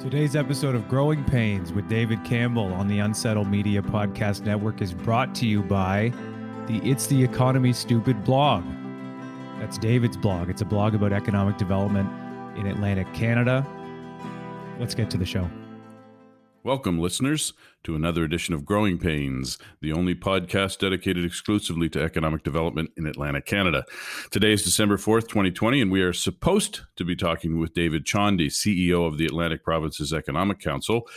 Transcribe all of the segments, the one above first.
Today's episode of Growing Pains with David Campbell on the Unsettled Media Podcast Network is brought to you by the It's the Economy Stupid blog. That's David's blog. It's a blog about economic development in Atlantic Canada. Let's get to the show. Welcome, listeners, to another edition of Growing Pains, the only podcast dedicated exclusively to economic development in Atlantic Canada. Today is December 4th, 2020, and we are supposed to be talking with David Chaundy, CEO of the Atlantic Provinces Economic Council,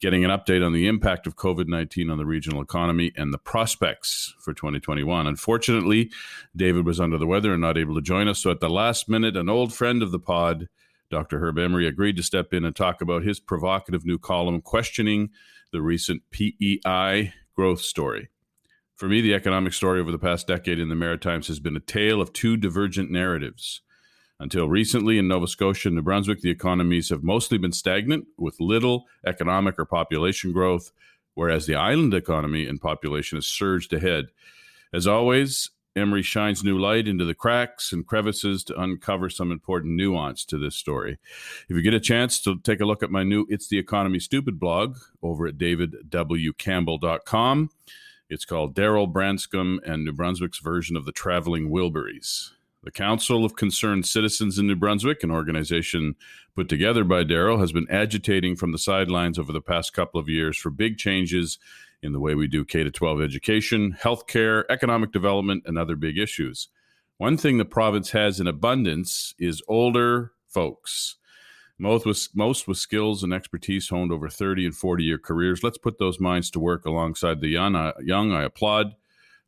getting an update on the impact of COVID 19 on the regional economy and the prospects for 2021. Unfortunately, David was under the weather and not able to join us, so at the last minute, an old friend of the pod, Dr. Herb Emery agreed to step in and talk about his provocative new column questioning the recent PEI growth story. For me, the economic story over the past decade in the Maritimes has been a tale of two divergent narratives. Until recently, in Nova Scotia and New Brunswick, the economies have mostly been stagnant with little economic or population growth, whereas the island economy and population has surged ahead. As always, Emery shines new light into the cracks and crevices to uncover some important nuance to this story. If you get a chance to take a look at my new It's the Economy Stupid blog over at davidwcampbell.com, it's called Daryl Branscombe and New Brunswick's version of the Traveling Wilburys. The Council of Concerned Citizens in New Brunswick, an organization put together by Daryl, has been agitating from the sidelines over the past couple of years for big changes in the way we do K 12 education, healthcare, economic development, and other big issues. One thing the province has in abundance is older folks. Most with, most with skills and expertise honed over 30 and 40 year careers. Let's put those minds to work alongside the young. I, young, I applaud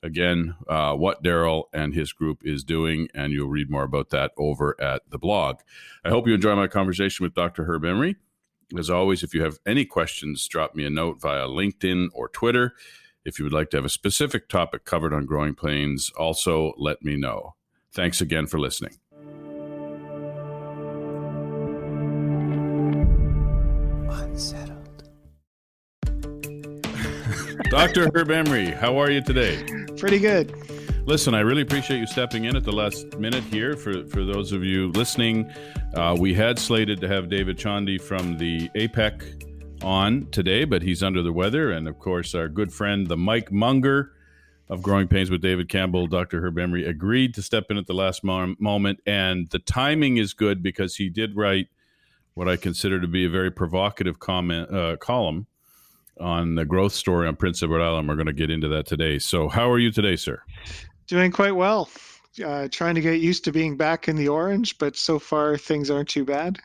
again uh, what Daryl and his group is doing, and you'll read more about that over at the blog. I hope you enjoy my conversation with Dr. Herb Emery. As always, if you have any questions, drop me a note via LinkedIn or Twitter. If you would like to have a specific topic covered on Growing Pains, also let me know. Thanks again for listening. Unsettled. Dr. Herb Emery, how are you today? Pretty good. Listen, I really appreciate you stepping in at the last minute here. For, for those of you listening, uh, we had slated to have David Chaundy from the APEC on today, but he's under the weather. And of course, our good friend, the Mike Munger of Growing Pains with David Campbell, Dr. Herb Emery, agreed to step in at the last mo- moment. And the timing is good because he did write what I consider to be a very provocative comment uh, column on the growth story on Prince Edward Island. We're going to get into that today. So, how are you today, sir? Doing quite well. Uh, trying to get used to being back in the orange, but so far things aren't too bad.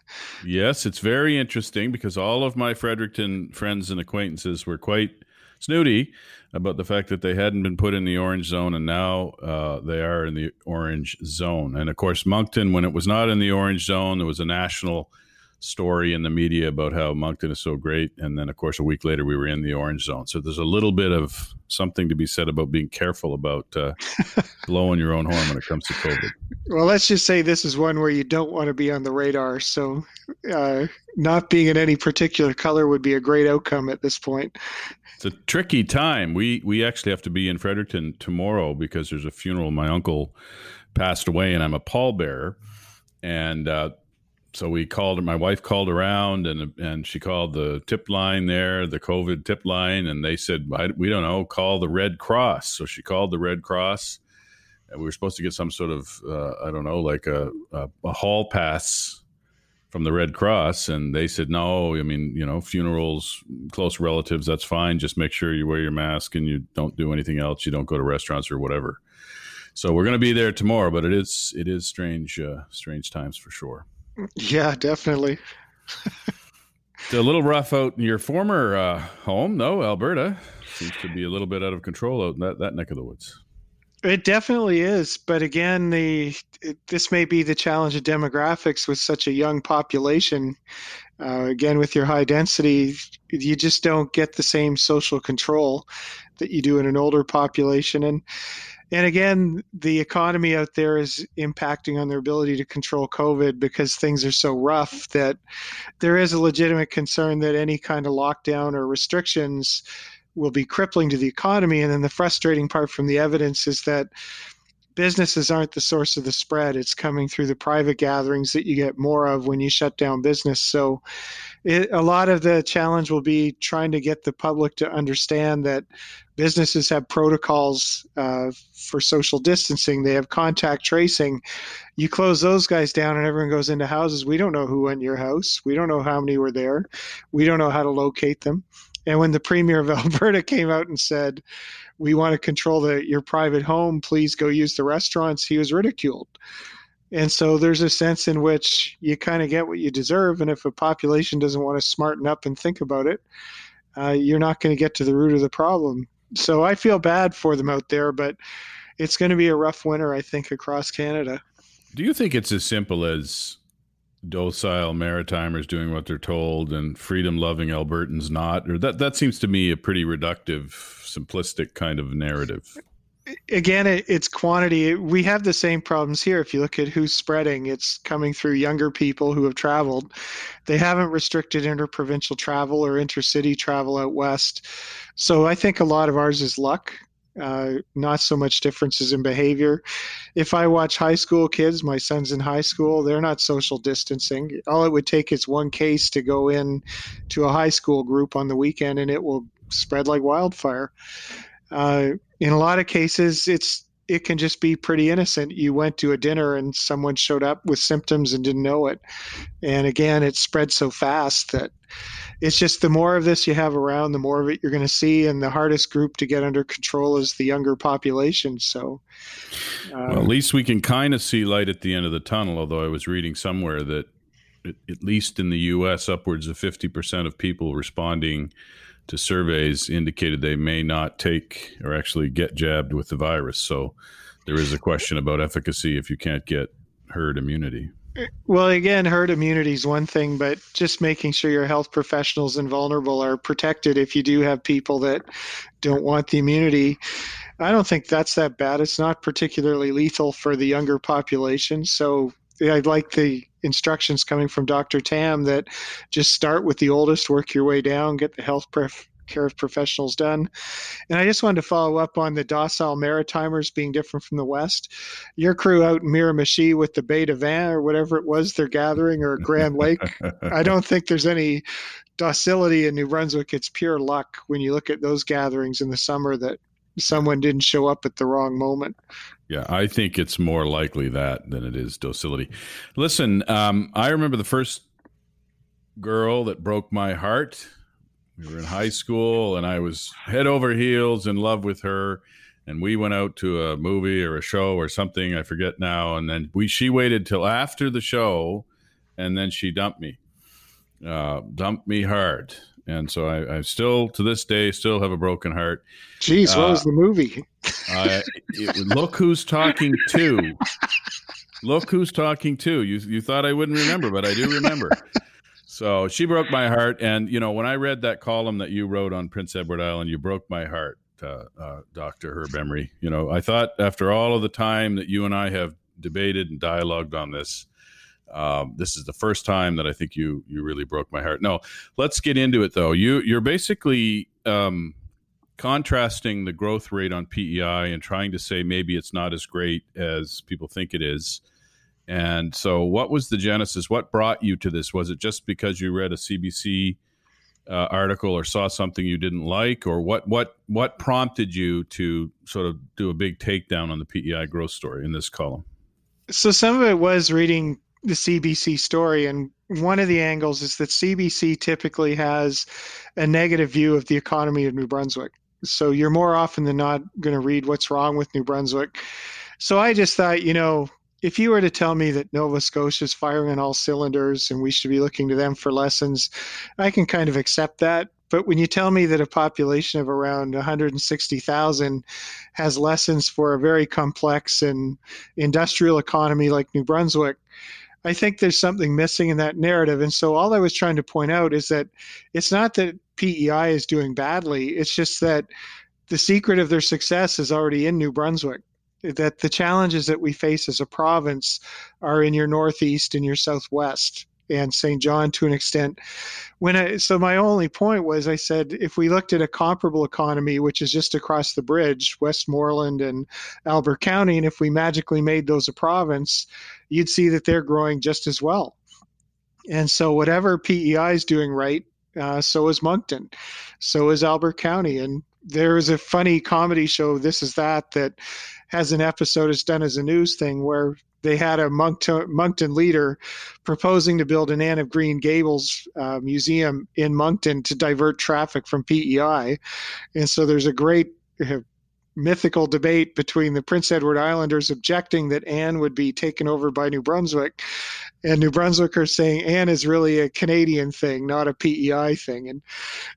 Yes, it's very interesting because all of my Fredericton friends and acquaintances were quite snooty about the fact that they hadn't been put in the orange zone and now uh, they are in the orange zone. And of course, Moncton, when it was not in the orange zone, there was a national story in the media about how Moncton is so great. And then, of course, a week later, we were in the orange zone. So there's a little bit of something to be said about being careful about uh, blowing your own horn when it comes to COVID. Well, let's just say this is one where you don't want to be on the radar. So uh, not being in any particular color would be a great outcome at this point. It's a tricky time. We we actually have to be in Fredericton tomorrow because there's a funeral. My uncle passed away, and I'm a pallbearer. And uh, so we called my wife called around and and she called the tip line there the covid tip line and they said we don't know call the red cross. So she called the red cross and we were supposed to get some sort of uh, i don't know like a, a, a hall pass from the red cross and they said no i mean you know funerals close relatives that's fine. Just make sure you wear your mask and you don't do anything else. You don't go to restaurants or whatever. So we're going to be there tomorrow but it is it is strange uh, strange times for sure yeah, definitely. it's a little rough out in your former uh, home, though. Alberta seems to be a little bit out of control out in that, that neck of the woods. It definitely is, but again, the it, this may be the challenge of demographics with such a young population. Uh, again, with your high density, you just don't get the same social control that you do in an older population, and and again, the economy out there is impacting on their ability to control COVID because things are so rough that there is a legitimate concern that any kind of lockdown or restrictions will be crippling to the economy. And then the frustrating part from the evidence is that businesses aren't the source of the spread. It's coming through the private gatherings that you get more of when you shut down business. So, it, a lot of the challenge will be trying to get the public to understand that businesses have protocols uh, for social distancing. They have contact tracing. You close those guys down, and everyone goes into houses. We don't know who went in your house. We don't know how many were there. We don't know how to locate them. And when the premier of Alberta came out and said, "We want to control the, your private home. Please go use the restaurants," he was ridiculed. And so there's a sense in which you kind of get what you deserve. And if a population doesn't want to smarten up and think about it, uh, you're not going to get to the root of the problem. So I feel bad for them out there, but it's going to be a rough winter, I think, across Canada. Do you think it's as simple as docile Maritimers doing what they're told and freedom loving Albertans not? Or that, that seems to me a pretty reductive, simplistic kind of narrative. Again it, it's quantity. We have the same problems here. If you look at who's spreading it's coming through younger people who have traveled. They haven't restricted interprovincial travel or intercity travel out west. So i think a lot of ours is luck uh, not so much differences in behavior. If I watch high school kids, my son's in high school, they're not social distancing. All it would take is one case to go in to a high school group on the weekend and it will spread like wildfire. Uh, in a lot of cases, it's it can just be pretty innocent. You went to a dinner and someone showed up with symptoms and didn't know it. And again, it spread so fast that it's just the more of this you have around, the more of it you're going to see. And the hardest group to get under control is the younger population. So, uh, well, at least we can kind of see light at the end of the tunnel. Although I was reading somewhere that, at least in the U.S., upwards of 50% of people responding to surveys indicated they may not take or actually get jabbed with the virus. So there is a question about efficacy if you can't get herd immunity. Well, again, herd immunity is one thing, but just making sure your health professionals and vulnerable are protected if you do have people that don't want the immunity. I don't think that's that bad. It's not particularly lethal for the younger population. So I like the instructions coming from Dr. Tam that just start with the oldest, work your way down, get the health pref- care of professionals done. And I just wanted to follow up on the docile Maritimers being different from the West. Your crew out in Miramichi with the Bay du Vin or whatever it was they're gathering or Grand Lake, I don't think there's any docility in New Brunswick. It's pure luck when you look at those gatherings in the summer that someone didn't show up at the wrong moment. Yeah, I think it's more likely that than it is docility. Listen, um, I remember the first girl that broke my heart. We were in high school, and I was head over heels in love with her. And we went out to a movie or a show or something. I forget now. And then we she waited till after the show, and then she dumped me. Uh, dumped me hard and so I, I, still to this day still have a broken heart. Jeez, what uh, was the movie? it, look who's talking to. Look who's talking to. You you thought I wouldn't remember, but I do remember. so she broke my heart, and you know when I read that column that you wrote on Prince Edward Island, you broke my heart, uh, uh, Doctor Herb Emery. You know I thought after all of the time that you and I have debated and dialogued on this um, this is the first time that I think you you really broke my heart. No, let's get into it though. You you're basically um, contrasting the growth rate on PEI and trying to say maybe it's not as great as people think it is. And so, what was the genesis? What brought you to this? Was it just because you read a CBC uh, article or saw something you didn't like, or what? What what prompted you to sort of do a big takedown on the PEI growth story in this column? So some of it was reading the CBC story. And one of the angles is that CBC typically has a negative view of the economy of New Brunswick. So you're more often than not going to read what's wrong with New Brunswick. So I just thought, you know, if you were to tell me that Nova Scotia is firing on all cylinders and we should be looking to them for lessons, I can kind of accept that. But when you tell me that a population of around 160,000 has lessons for a very complex and industrial economy like New Brunswick, I think there's something missing in that narrative. And so all I was trying to point out is that it's not that PEI is doing badly, it's just that the secret of their success is already in New Brunswick. That the challenges that we face as a province are in your northeast and your southwest. and St. John to an extent. When I, so my only point was I said if we looked at a comparable economy, which is just across the bridge, Westmorland and Albert County, and if we magically made those a province, you'd see that they're growing just as well. And so whatever PEI is doing right, uh, so is Moncton, so is Albert County, and there is a funny comedy show, This Is That, that has an episode it's done as a news thing where they had a Moncton, Moncton leader proposing to build an Anne of Green Gables uh, museum in Moncton to divert traffic from PEI. And so there's a great uh, mythical debate between the Prince Edward Islanders objecting that Anne would be taken over by New Brunswick, and New Brunswickers saying Anne is really a Canadian thing, not a PEI thing. And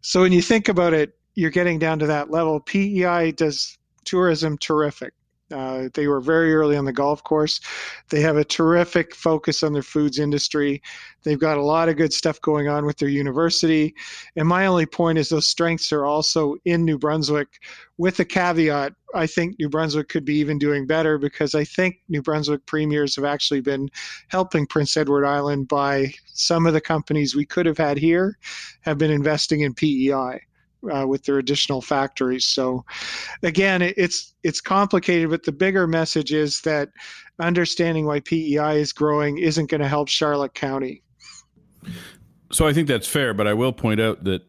so when you think about it, you're getting down to that level. PEI does tourism terrific. Uh, they were very early on the golf course. They have a terrific focus on their foods industry. They've got a lot of good stuff going on with their university. And my only point is those strengths are also in New Brunswick. With a caveat, I think New Brunswick could be even doing better because I think New Brunswick premiers have actually been helping Prince Edward Island by some of the companies we could have had here have been investing in PEI uh, with their additional factories. So, again, it, it's it's complicated, but the bigger message is that understanding why PEI is growing isn't going to help Charlotte County. So I think that's fair, but I will point out that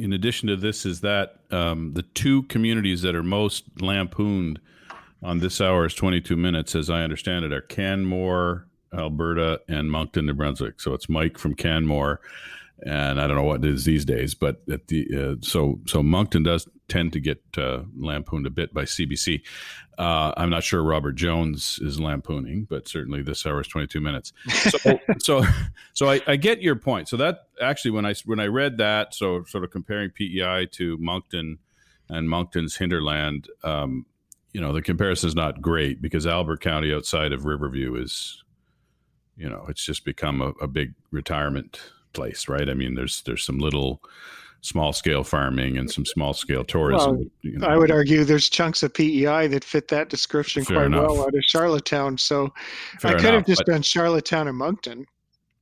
in addition to this, is that um, the two communities that are most lampooned on this hour's 22 minutes, as I understand it, are Canmore, Alberta, and Moncton, New Brunswick. So it's Mike from Canmore and I don't know what it is these days, but at the uh, so so Moncton does tend to get uh, lampooned a bit by CBC. Uh, I'm not sure Robert Jones is lampooning, but certainly this hour is 22 minutes. So so so I, I, get your point. So that actually when I when I read that, so sort of comparing PEI to Moncton and Moncton's hinterland, um, you know, the comparison is not great because Albert County outside of Riverview is, you know, it's just become a, a big retirement place, right? I mean, there's there's some little small scale farming and some small scale tourism. Well, you know. I would argue there's chunks of PEI that fit that description Fair quite enough. well out of Charlottetown. So Fair I could enough, have just but, done Charlottetown and Moncton.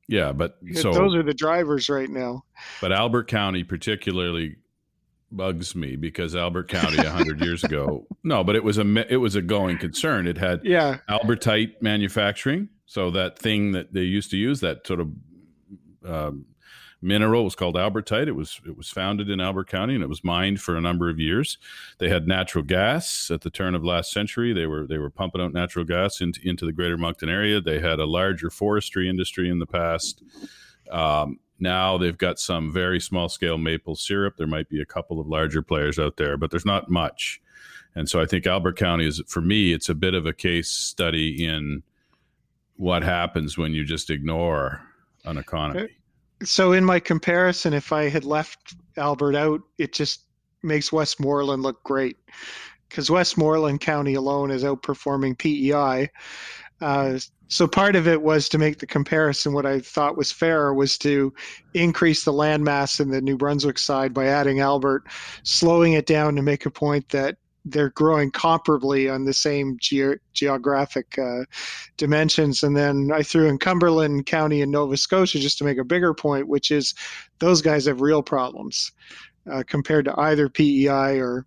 Yeah, but so those are the drivers right now. But Albert County particularly bugs me because Albert County 100 years ago no but it was a it was a going concern it had yeah Albertite manufacturing so that thing that they used to use that sort of um, mineral. Was called albertite. It was it was founded in Albert County and it was mined for a number of years. They had natural gas at the turn of last century. They were they were pumping out natural gas into into the greater Moncton area. They had a larger forestry industry in the past. Um, now they've got some very small scale maple syrup. There might be a couple of larger players out there, but there's not much. And so I think Albert County is for me, it's a bit of a case study in what happens when you just ignore an economy. So, in my comparison, if I had left Albert out, it just makes Westmorland look great because Westmorland County alone is outperforming PEI. Uh, so part of it was to make the comparison. What I thought was fair was to increase the landmass in the New Brunswick side by adding Albert, slowing it down to make a point that they're growing comparably on the same ge- geographic uh, dimensions. And then I threw in Cumberland County in Nova Scotia just to make a bigger point, which is those guys have real problems uh, compared to either PEI or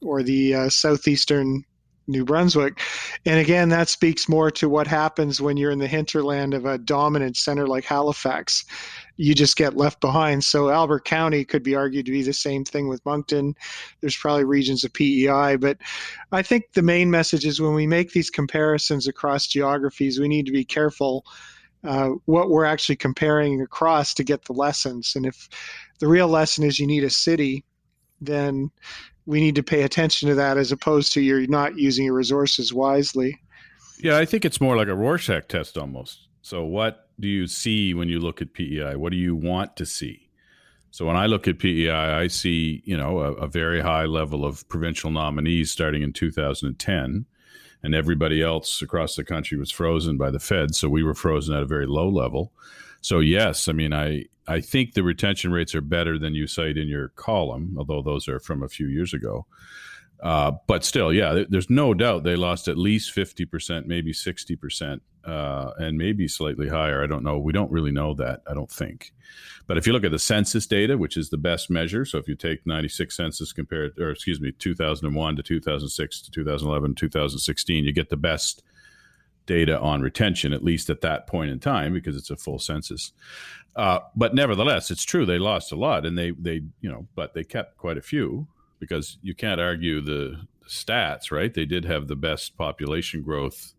or the uh, southeastern New Brunswick. And again, that speaks more to what happens when you're in the hinterland of a dominant center like Halifax. You just get left behind. So Albert County could be argued to be the same thing with Moncton. There's probably regions of PEI, but I think the main message is when we make these comparisons across geographies, we need to be careful uh, what we're actually comparing across to get the lessons. And if the real lesson is you need a city, then we need to pay attention to that as opposed to you're not using your resources wisely. Yeah, I think it's more like a Rorschach test almost. So, what do you see when you look at PEI? What do you want to see? So, when I look at PEI, I see you know a, a very high level of provincial nominees starting in 2010, and everybody else across the country was frozen by the Fed. So we were frozen at a very low level. So yes, I mean I I think the retention rates are better than you cite in your column, although those are from a few years ago. Uh, but still, yeah, there's no doubt they lost at least 50%, maybe 60% uh, and maybe slightly higher. I don't know. We don't really know that. I don't think. But if you look at the census data, which is the best measure, so if you take 96 census compared, or excuse me, 2001 to 2006 to 2011, 2016, you get the best data on retention, at least at that point in time, because it's a full census. Uh, but nevertheless, it's true they lost a lot, and they they you know, but they kept quite a few because you can't argue the stats, right? They did have the best population growth.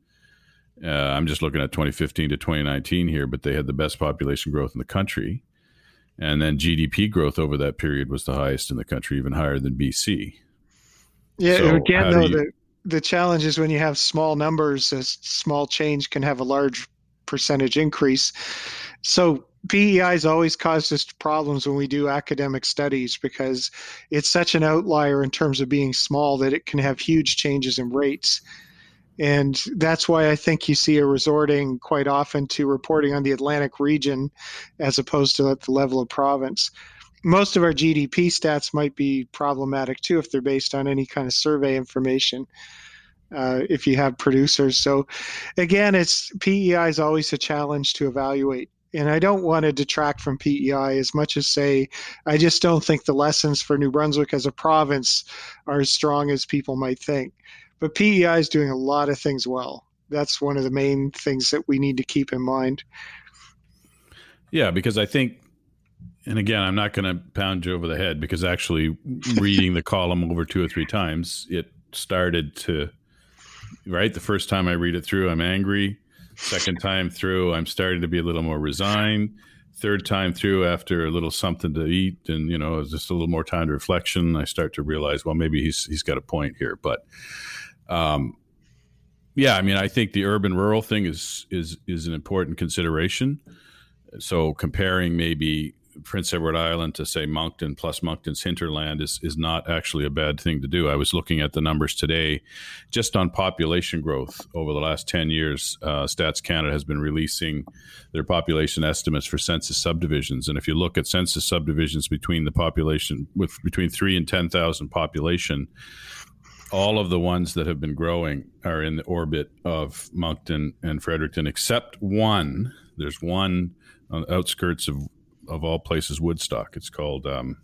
Uh, I'm just looking at 2015 to 2019 here, but they had the best population growth in the country. And then GDP growth over that period was the highest in the country, even higher than BC. Yeah, so again, though, you, the, the challenge is when you have small numbers, a small change can have a large percentage increase. So PEI has always caused us problems when we do academic studies because it's such an outlier in terms of being small that it can have huge changes in rates. And that's why I think you see a resorting quite often to reporting on the Atlantic region as opposed to at the level of province. Most of our GDP stats might be problematic too if they're based on any kind of survey information. Uh, if you have producers. So, again, it's PEI is always a challenge to evaluate. And I don't want to detract from PEI as much as say I just don't think the lessons for New Brunswick as a province are as strong as people might think. But PEI is doing a lot of things well. That's one of the main things that we need to keep in mind. Yeah, because I think, and again, I'm not going to pound you over the head because actually reading the column over two or three times, it started to, right? The first time I read it through, I'm angry. Second time through, I'm starting to be a little more resigned. Third time through, after a little something to eat and you know just a little more time to reflection, I start to realize, well, maybe he's he's got a point here. But um, yeah, I mean, I think the urban rural thing is is is an important consideration. So comparing maybe Prince Edward Island to say Moncton plus Moncton's hinterland is is not actually a bad thing to do. I was looking at the numbers today, just on population growth over the last ten years. Uh, Stats Canada has been releasing their population estimates for census subdivisions, and if you look at census subdivisions between the population with between three and ten thousand population, all of the ones that have been growing are in the orbit of Moncton and Fredericton, except one. There's one on the outskirts of of all places, Woodstock. It's called um,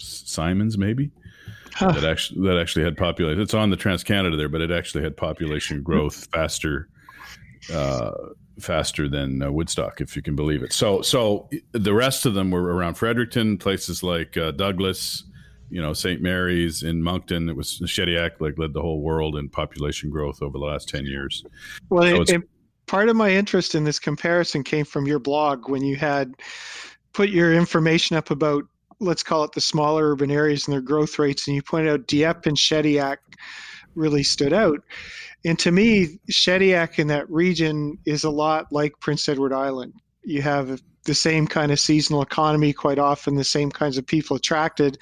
Simonds, maybe. Huh. That actually that actually had population. It's on the Trans Canada there, but it actually had population growth faster, uh, faster than uh, Woodstock, if you can believe it. So so the rest of them were around Fredericton, places like uh, Douglas, you know, St. Mary's in Moncton. It was Shediac like led the whole world in population growth over the last ten years. Well, so it, part of my interest in this comparison came from your blog when you had put your information up about let's call it the smaller urban areas and their growth rates and you pointed out Dieppe and Shediac really stood out and to me Shediac in that region is a lot like Prince Edward Island you have the same kind of seasonal economy quite often the same kinds of people attracted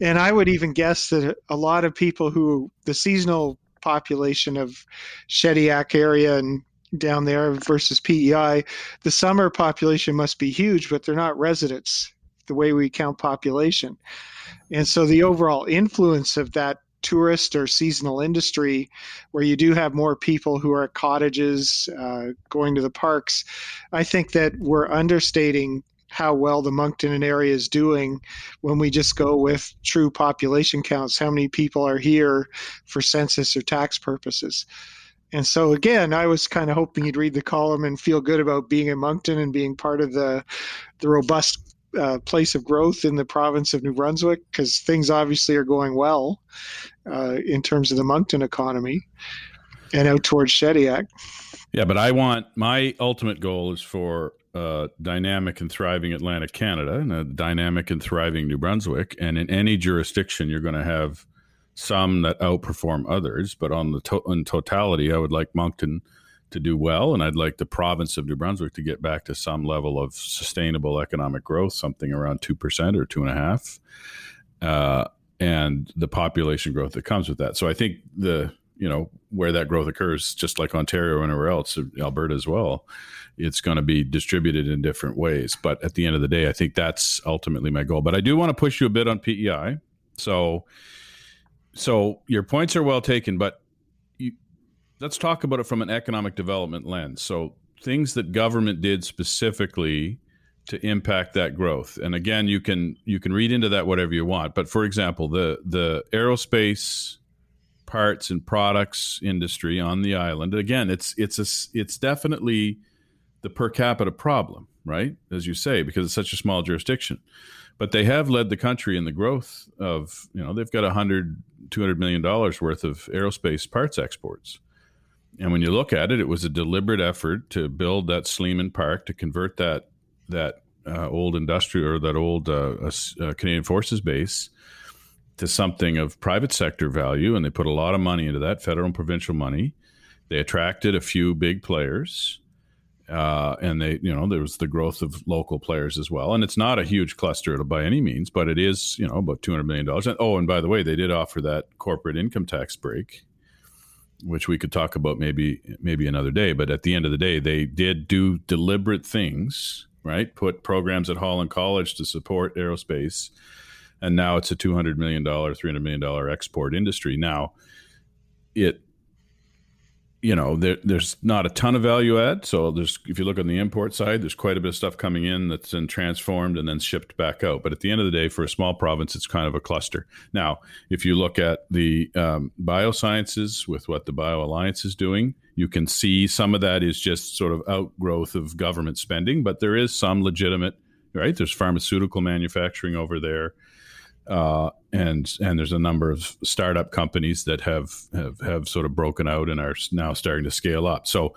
and I would even guess that a lot of people who the seasonal population of Shediac area and down there versus PEI, the summer population must be huge, but they're not residents the way we count population. And so the overall influence of that tourist or seasonal industry, where you do have more people who are at cottages, uh, going to the parks, I think that we're understating how well the Moncton area is doing when we just go with true population counts, how many people are here for census or tax purposes. And so again, I was kind of hoping you'd read the column and feel good about being in Moncton and being part of the the robust uh, place of growth in the province of New Brunswick because things obviously are going well uh, in terms of the Moncton economy and out towards Shediac. Yeah, but I want my ultimate goal is for uh, dynamic and thriving Atlantic Canada and a dynamic and thriving New Brunswick. And in any jurisdiction, you're going to have some that outperform others, but on the to- in totality, I would like Moncton to do well, and I'd like the province of New Brunswick to get back to some level of sustainable economic growth, something around two percent or two and a half, uh, and the population growth that comes with that. So I think the you know where that growth occurs, just like Ontario and anywhere else, Alberta as well, it's going to be distributed in different ways. But at the end of the day, I think that's ultimately my goal. But I do want to push you a bit on PEI. So so your points are well taken, but let's talk about it from an economic development lens. So things that government did specifically to impact that growth. And again, you can you can read into that whatever you want. But for example, the the aerospace parts and products industry on the island. Again, it's it's a it's definitely the per capita problem, right? As you say, because it's such a small jurisdiction. But they have led the country in the growth of, you know, they've got 100 200 million dollars worth of aerospace parts exports. And when you look at it, it was a deliberate effort to build that Slemon Park to convert that that uh, old industrial or that old uh, uh, Canadian Forces base to something of private sector value, and they put a lot of money into that, federal and provincial money. They attracted a few big players, uh, and they, you know, there was the growth of local players as well. And it's not a huge cluster by any means, but it is, you know, about two hundred million dollars. Oh, and by the way, they did offer that corporate income tax break which we could talk about maybe maybe another day. But at the end of the day, they did do deliberate things, right? Put programs at Holland College to support aerospace, and now it's a two hundred million dollar, three hundred million dollar export industry. Now, it you know, there, there's not a ton of value add. So there's, if you look on the import side, there's quite a bit of stuff coming in that's then transformed and then shipped back out. But at the end of the day, for a small province, it's kind of a cluster. Now, if you look at the um, biosciences with what the Bio Alliance is doing, you can see some of that is just sort of outgrowth of government spending, but there is some legitimate, right? There's pharmaceutical manufacturing over there. Uh, and and there's a number of startup companies that have, have have sort of broken out and are now starting to scale up. So,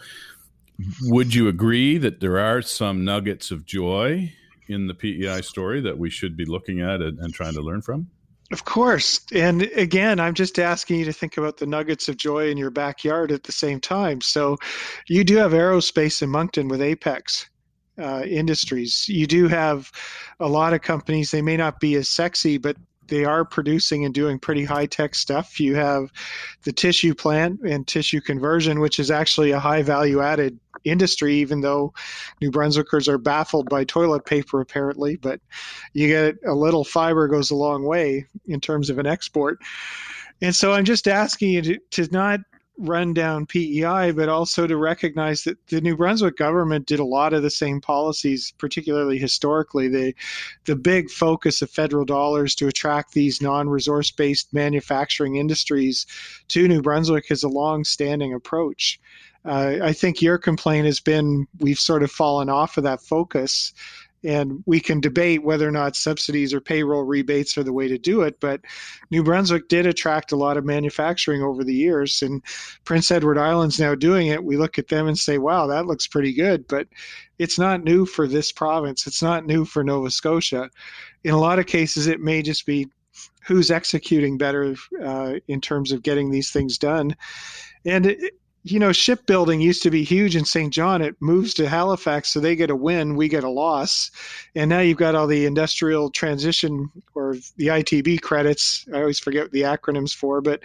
would you agree that there are some nuggets of joy in the PEI story that we should be looking at and, and trying to learn from? Of course. And again, I'm just asking you to think about the nuggets of joy in your backyard at the same time. So, you do have aerospace in Moncton with Apex uh, industries. You do have a lot of companies, they may not be as sexy, but they are producing and doing pretty high tech stuff. You have the tissue plant and tissue conversion, which is actually a high value added industry, even though New Brunswickers are baffled by toilet paper, apparently. But you get a little fiber goes a long way in terms of an export. And so I'm just asking you to, to not run down PEI, but also to recognize that the New Brunswick government did a lot of the same policies, particularly historically. The, the big focus of federal dollars to attract these non resource based manufacturing industries to New Brunswick is a long standing approach. Uh, I think your complaint has been we've sort of fallen off of that focus and we can debate whether or not subsidies or payroll rebates are the way to do it. But New Brunswick did attract a lot of manufacturing over the years, and Prince Edward Island's now doing it. We look at them and say, wow, that looks pretty good. But it's not new for this province, it's not new for Nova Scotia. In a lot of cases, it may just be who's executing better uh, in terms of getting these things done. And it, you know, shipbuilding used to be huge in St. John. It moves to Halifax, so they get a win, we get a loss. And now you've got all the industrial transition or the ITB credits. I always forget what the acronyms for, but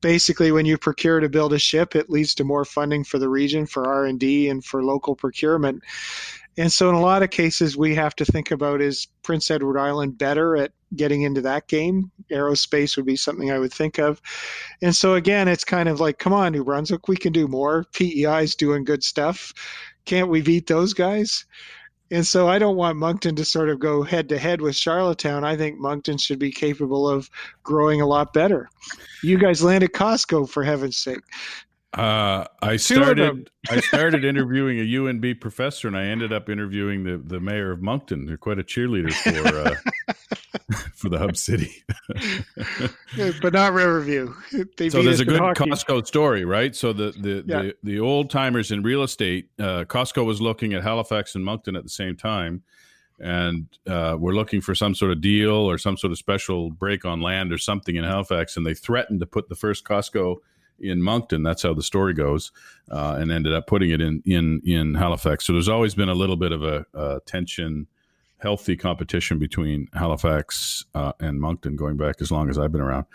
basically, when you procure to build a ship, it leads to more funding for the region for R and D and for local procurement. And so, in a lot of cases, we have to think about is Prince Edward Island better at getting into that game? Aerospace would be something I would think of. And so, again, it's kind of like, come on, New Brunswick, we can do more. PEI is doing good stuff. Can't we beat those guys? And so, I don't want Moncton to sort of go head to head with Charlottetown. I think Moncton should be capable of growing a lot better. You guys landed Costco, for heaven's sake. Uh, I started. I started interviewing a UNB professor, and I ended up interviewing the, the mayor of Moncton. They're quite a cheerleader for uh, for the hub city, but not Riverview. They so there's a good hockey. Costco story, right? So the the yeah. the, the, old timers in real estate, uh, Costco was looking at Halifax and Moncton at the same time, and uh, we're looking for some sort of deal or some sort of special break on land or something in Halifax, and they threatened to put the first Costco in Moncton. That's how the story goes, uh, and ended up putting it in in in Halifax. So there's always been a little bit of a, a tension, healthy competition between Halifax uh, and Moncton going back as long as I've been around.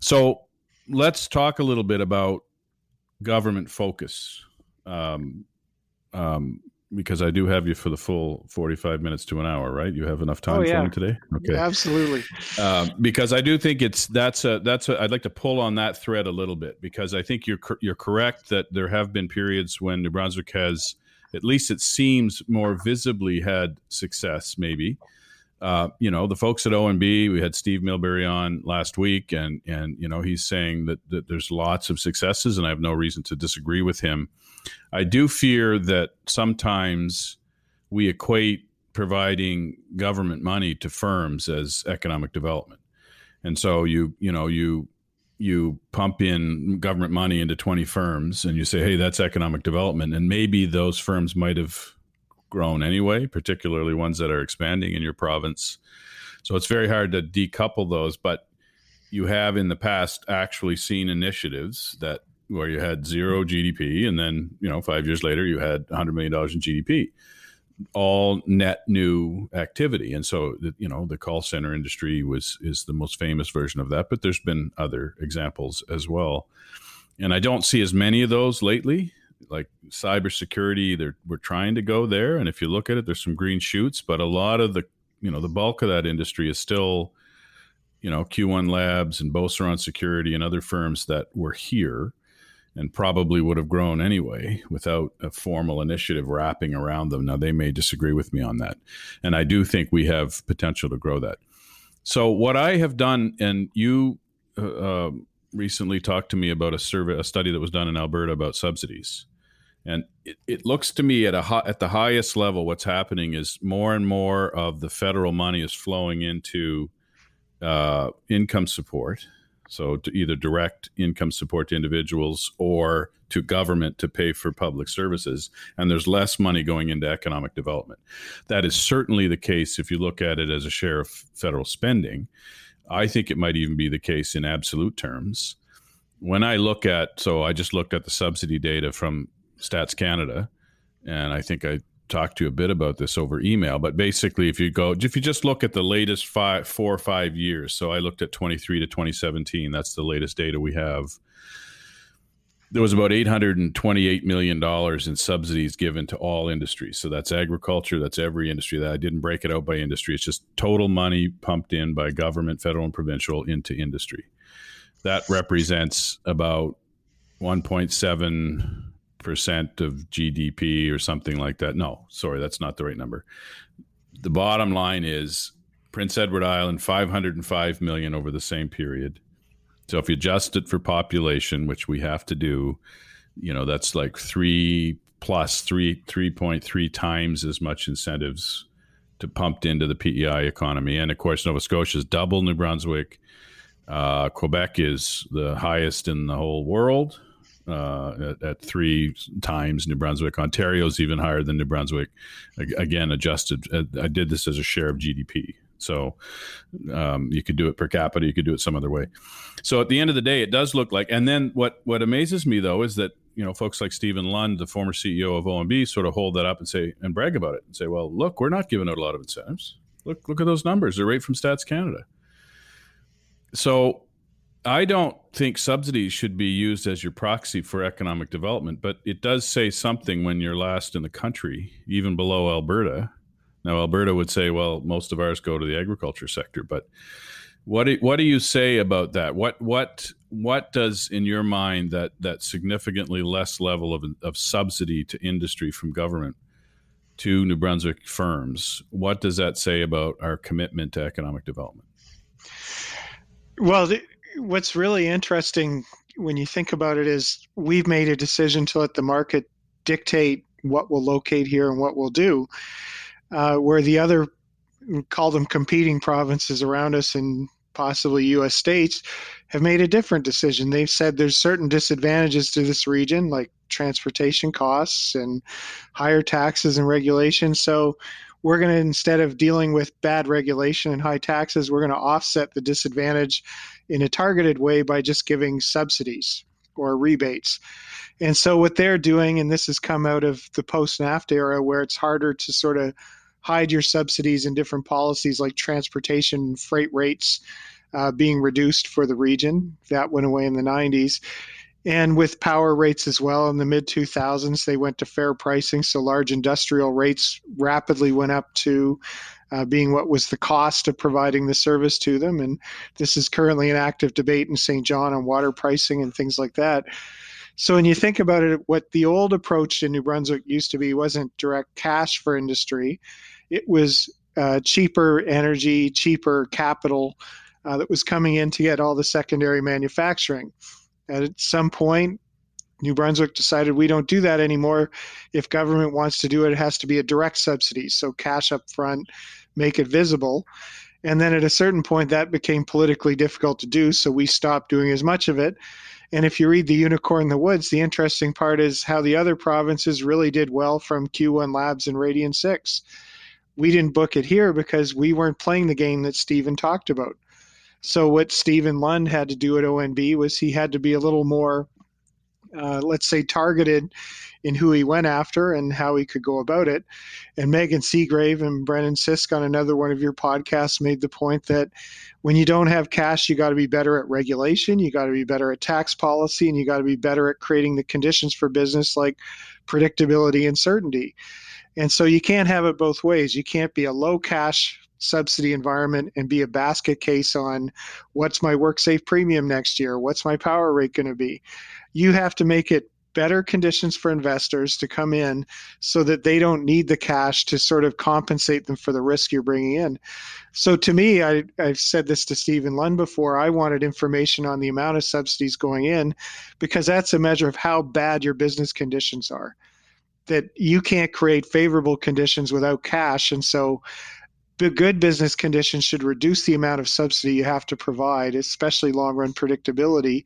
So let's talk a little bit about government focus. Um, um, because I do have you for the full 45 minutes to an hour, right? You have enough time oh, yeah. for me today? Okay. Absolutely. Um, because I do think it's that's a that's a, I'd like to pull on that thread a little bit because I think you're you're correct that there have been periods when New Brunswick has at least it seems more visibly had success maybe. Uh, you know, the folks at ONB, we had Steve Milbury on last week, and and you know he's saying that, that there's lots of successes, and I have no reason to disagree with him. I do fear that sometimes we equate providing government money to firms as economic development. And so you you know you you pump in government money into 20 firms and you say hey that's economic development and maybe those firms might have grown anyway particularly ones that are expanding in your province so it's very hard to decouple those but you have in the past actually seen initiatives that where you had zero GDP, and then you know five years later you had 100 million dollars in GDP, all net new activity. And so the, you know the call center industry was is the most famous version of that, but there's been other examples as well. And I don't see as many of those lately. Like cybersecurity, they're we're trying to go there, and if you look at it, there's some green shoots, but a lot of the you know the bulk of that industry is still you know Q1 Labs and Beauceron Security and other firms that were here and probably would have grown anyway without a formal initiative wrapping around them. Now, they may disagree with me on that. And I do think we have potential to grow that. So, what I have done, and you uh, uh recently talked to me about a survey, a study that was done in Alberta about subsidies. And it, it looks to me at a at the highest level, what's happening is more and more of the federal money is flowing into uh, income support so, to either direct income support to individuals or to government to pay for public services. And there's less money going into economic development. That is certainly the case if you look at it as a share of federal spending. I think it might even be the case in absolute terms. When I look at, so I just looked at the subsidy data from Stats Canada, and I think I talk to you a bit about this over email, but basically, if you go, if you just look at the latest five, four or five years, so I looked at 23 to 2017, that's the latest data we have. There was about $828 million in subsidies given to all industries. So that's agriculture, that's every industry. That I didn't break it out by industry. It's just total money pumped in by government, federal, and provincial into industry. That represents about 1.7 percent of GDP or something like that. No, sorry, that's not the right number. The bottom line is Prince Edward Island 505 million over the same period. So if you adjust it for population, which we have to do, you know, that's like 3 plus 3 3.3 times as much incentives to pumped into the PEI economy. And of course, Nova Scotia is double New Brunswick. Uh, Quebec is the highest in the whole world uh, at, at, three times New Brunswick. Ontario is even higher than New Brunswick. Again, adjusted. Uh, I did this as a share of GDP. So um, you could do it per capita. You could do it some other way. So at the end of the day, it does look like. And then what what amazes me though is that you know folks like Stephen Lund, the former CEO of ONB, sort of hold that up and say and brag about it and say, well, look, we're not giving out a lot of incentives. Look look at those numbers. They're right from Stats Canada. So I don't think subsidies should be used as your proxy for economic development, but it does say something when you're last in the country, even below Alberta. Now, Alberta would say, well, most of ours go to the agriculture sector, but what do, what do you say about that? What what what does in your mind that that significantly less level of of subsidy to industry from government to New Brunswick firms? What does that say about our commitment to economic development? Well, the, what's really interesting when you think about it is we've made a decision to let the market dictate what we'll locate here and what we'll do, uh, where the other call them competing provinces around us and possibly U.S. states have made a different decision. They've said there's certain disadvantages to this region, like transportation costs and higher taxes and regulations. So we're going to instead of dealing with bad regulation and high taxes, we're going to offset the disadvantage in a targeted way by just giving subsidies or rebates. And so what they're doing, and this has come out of the post NAFTA era where it's harder to sort of hide your subsidies in different policies like transportation freight rates uh, being reduced for the region. That went away in the 90s And with power rates as well in the mid 2000s, they went to fair pricing. So large industrial rates rapidly went up to uh, being what was the cost of providing the service to them. And this is currently an active debate in St. John on water pricing and things like that. So when you think about it, what the old approach in New Brunswick used to be wasn't direct cash for industry. It was uh, cheaper energy, cheaper capital uh, that was coming in to get all the secondary manufacturing. At some point, New Brunswick decided we don't do that anymore. If government wants to do it, it has to be a direct subsidy, so cash up front, make it visible. And then at a certain point, that became politically difficult to do, so we stopped doing as much of it. And if you read The Unicorn in the Woods, the interesting part is how the other provinces really did well from Q1 Labs and Radian6. We didn't book it here because we weren't playing the game that Stephen talked about. So, what Stephen Lund had to do at ONB was he had to be a little more uh, let's say, targeted in who he went after and how he could go about it. And Megan Seagrave and Brennan Sisk on another one of your podcasts made the point that when you don't have cash, you got to be better at regulation, you got to be better at tax policy, and you got to be better at creating the conditions for business like predictability and certainty. And so you can't have it both ways. You can't be a low cash subsidy environment and be a basket case on what's my WorkSafe premium next year, what's my power rate going to be you have to make it better conditions for investors to come in so that they don't need the cash to sort of compensate them for the risk you're bringing in. So to me, I, have said this to Stephen Lund before, I wanted information on the amount of subsidies going in because that's a measure of how bad your business conditions are. That you can't create favorable conditions without cash. And so good business conditions should reduce the amount of subsidy you have to provide, especially long run predictability.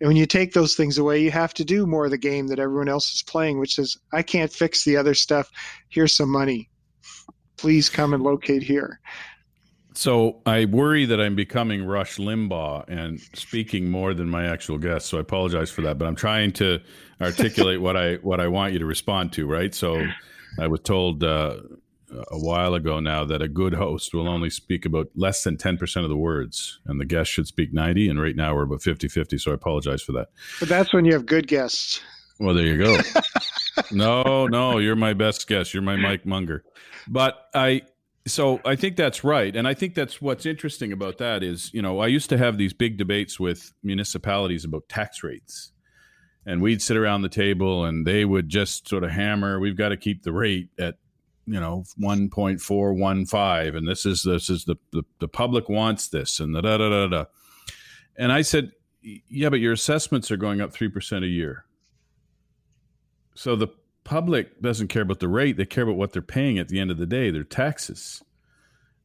And when you take those things away, you have to do more of the game that everyone else is playing, which is I can't fix the other stuff. Here's some money. Please come and locate here. So I worry that I'm becoming Rush Limbaugh and speaking more than my actual guest. So I apologize for that, but I'm trying to articulate what I what I want you to respond to. Right. So I was told uh, a while ago now that a good host will only speak about less than 10% of the words and the guest should speak 90 and right now we're about 50-50 so i apologize for that. But that's when you have good guests. Well there you go. No no you're my best guest. You're my mike munger. But i so i think that's right and i think that's what's interesting about that is you know i used to have these big debates with municipalities about tax rates and we'd sit around the table and they would just sort of hammer we've got to keep the rate at you know 1.415 and this is this is the, the the public wants this and da da da da da. And i said yeah but your assessments are going up 3% a year. So the public doesn't care about the rate they care about what they're paying at the end of the day their taxes.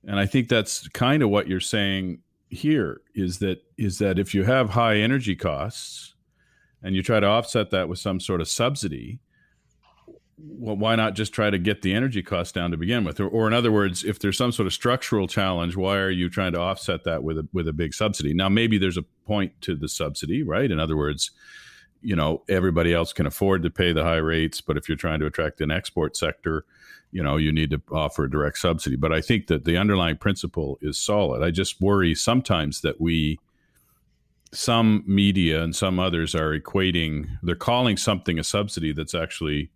And i think that's kind of what you're saying here is that is that if you have high energy costs and you try to offset that with some sort of subsidy well, why not just try to get the energy costs down to begin with? Or, or, in other words, if there's some sort of structural challenge, why are you trying to offset that with a with a big subsidy? Now, maybe there's a point to the subsidy, right? In other words, you know, everybody else can afford to pay the high rates, but if you're trying to attract an export sector, you know, you need to offer a direct subsidy. But I think that the underlying principle is solid. I just worry sometimes that we some media and some others are equating they're calling something a subsidy that's actually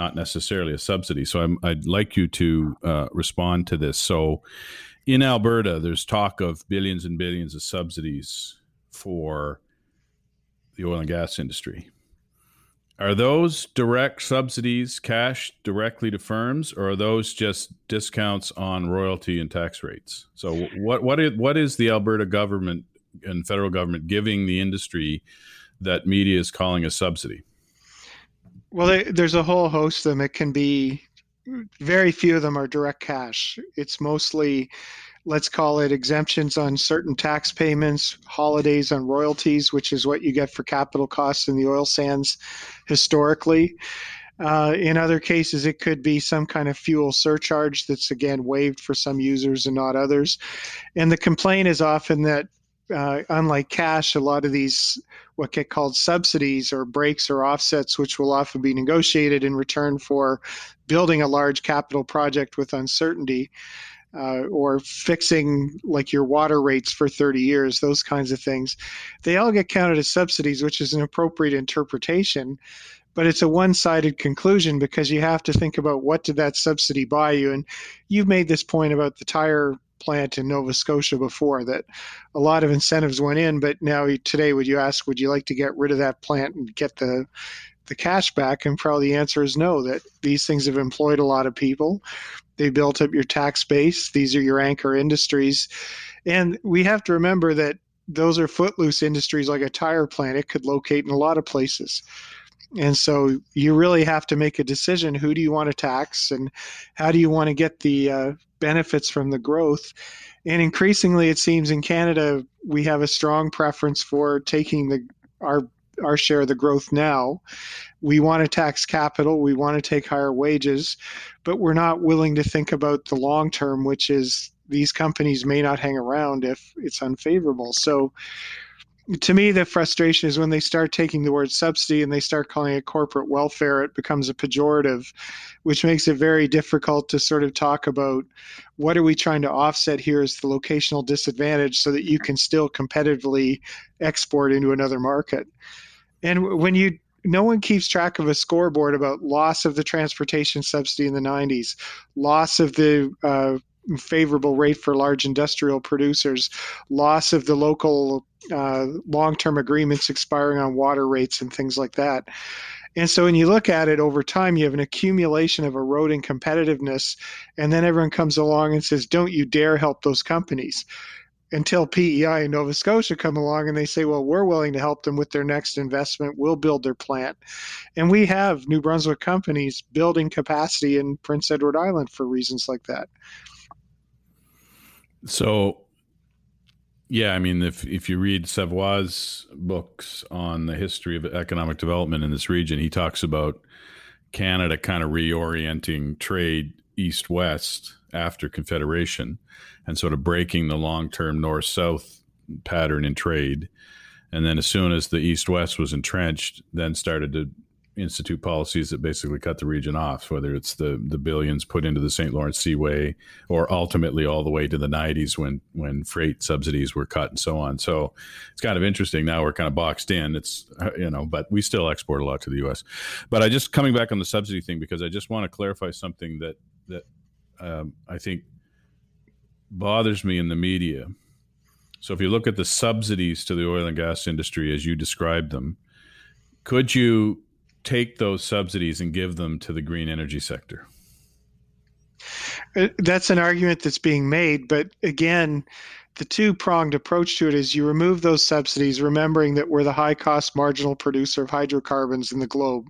not necessarily a subsidy. So i would like you to uh, respond to this. So in Alberta, there's talk of billions and billions of subsidies for the oil and gas industry. Are those direct subsidies cash directly to firms, or are those just discounts on royalty and tax rates? So, what what is, what is the Alberta government and federal government giving the industry that media is calling a subsidy? Well, they, there's a whole host of them. It can be very few of them are direct cash. It's mostly, let's call it exemptions on certain tax payments, holidays on royalties, which is what you get for capital costs in the oil sands historically. Uh, in other cases, it could be some kind of fuel surcharge that's again waived for some users and not others. And the complaint is often that uh, unlike cash, a lot of these what get called subsidies or breaks or offsets, which will often be negotiated in return for building a large capital project with uncertainty. uh, or fixing like your water rates for 30 years, those kinds of things. They all get counted as subsidies, which is an appropriate interpretation. But it's a one sided conclusion because you have to think about what did that subsidy buy you. And you've made this point about the tire plant in Nova Scotia before that a lot of incentives went in, but now today, would you ask, would you like to get rid of that plant and get the the cash back? And probably the answer is no. That these things have employed a lot of people. They built up your tax base. These are your anchor industries, and we have to remember that those are footloose industries like a tire plant. It could locate in a lot of places. And so you really have to make a decision who do you want to tax and how do you want to get the uh, benefits from the growth. And increasingly, it seems in Canada, we have a strong preference for taking the our our share of the growth now. We want to tax capital, we want to take higher wages, but we're not willing to think about the long term, which is these companies may not hang around if it's unfavorable. So to me, the frustration is when they start taking the word subsidy and they start calling it corporate welfare, it becomes a pejorative, which makes it very difficult to sort of talk about what are we trying to offset here as the locational disadvantage so that you can still competitively export into another market. And when you no one keeps track of a scoreboard about loss of the transportation subsidy in the 90s, loss of the uh, favorable rate for large industrial producers, loss of the local uh, long term agreements expiring on water rates and things like that. And so when you look at it over time, you have an accumulation of eroding competitiveness, and then everyone comes along and says, Don't you dare help those companies. Until PEI and Nova Scotia come along and they say, Well, we're willing to help them with their next investment. We'll build their plant. And we have New Brunswick companies building capacity in Prince Edward Island for reasons like that. So, yeah, I mean, if if you read Savoie's books on the history of economic development in this region, he talks about Canada kind of reorienting trade east west after Confederation and sort of breaking the long term north south pattern in trade. And then as soon as the east west was entrenched, then started to institute policies that basically cut the region off, whether it's the the billions put into the St. Lawrence Seaway or ultimately all the way to the 90s when when freight subsidies were cut and so on. So it's kind of interesting. Now we're kind of boxed in. It's you know, but we still export a lot to the U.S. But I just coming back on the subsidy thing because I just want to clarify something that that um, I think bothers me in the media. So if you look at the subsidies to the oil and gas industry as you described them, could you take those subsidies and give them to the green energy sector? Uh, that's an argument that's being made, but again, the two pronged approach to it is you remove those subsidies, remembering that we're the high cost marginal producer of hydrocarbons in the globe.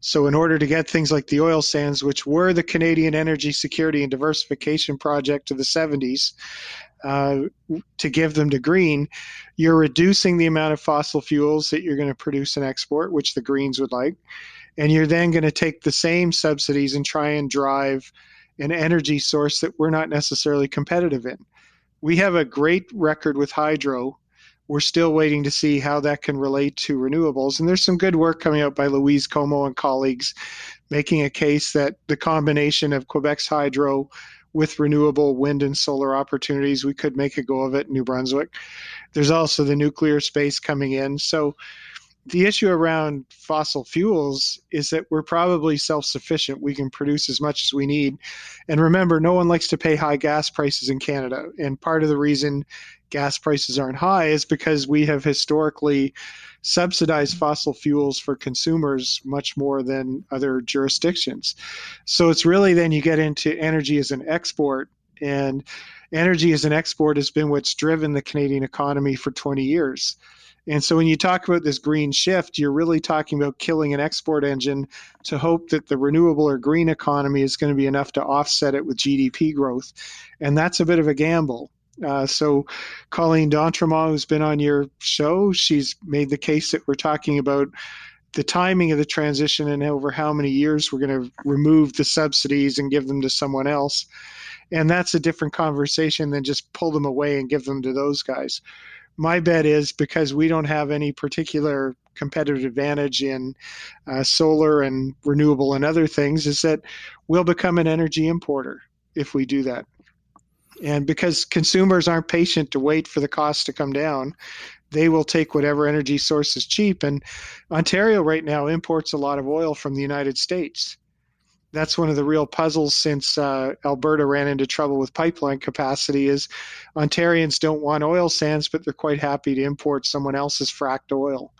So, in order to get things like the oil sands, which were the Canadian Energy Security and Diversification Project of the 70s, uh, to give them to green, you're reducing the amount of fossil fuels that you're going to produce and export, which the Greens would like. And you're then going to take the same subsidies and try and drive an energy source that we're not necessarily competitive in. We have a great record with hydro. We're still waiting to see how that can relate to renewables. And there's some good work coming out by Louise Comeau and colleagues making a case that the combination of Quebec's hydro with renewable wind and solar opportunities, we could make a go of it in New Brunswick. There's also the nuclear space coming in. So the issue around fossil fuels is that we're probably self sufficient. We can produce as much as we need. And remember, no one likes to pay high gas prices in Canada. And part of the reason gas prices aren't high is because we have historically subsidized fossil fuels for consumers much more than other jurisdictions. So it's really then you get into energy as an export. And energy as an export has been what's driven the Canadian economy for 20 years. And so when you talk about this green shift, you're really talking about killing an export engine to hope that the renewable or green economy is going to be enough to offset it with GDP growth. And that's a bit of a gamble. Uh, so, Colleen d'Entremont, who's been on your show, she's made the case that we're talking about the timing of the transition and over how many years we're going to remove the subsidies and give them to someone else. And that's a different conversation than just pull them away and give them to those guys my bet is because we don't have any particular competitive advantage in uh, solar and renewable and other things, is that we'll become an energy importer if we do that. And because consumers aren't patient to wait for the cost to come down, they will take whatever energy source is cheap. And Ontario right now imports a lot of oil from the United States. That's one of the real puzzles since uh, Alberta ran into trouble with pipeline capacity. Is Ontarians don't want oil sands, but they're quite happy to import someone else's fracked oil.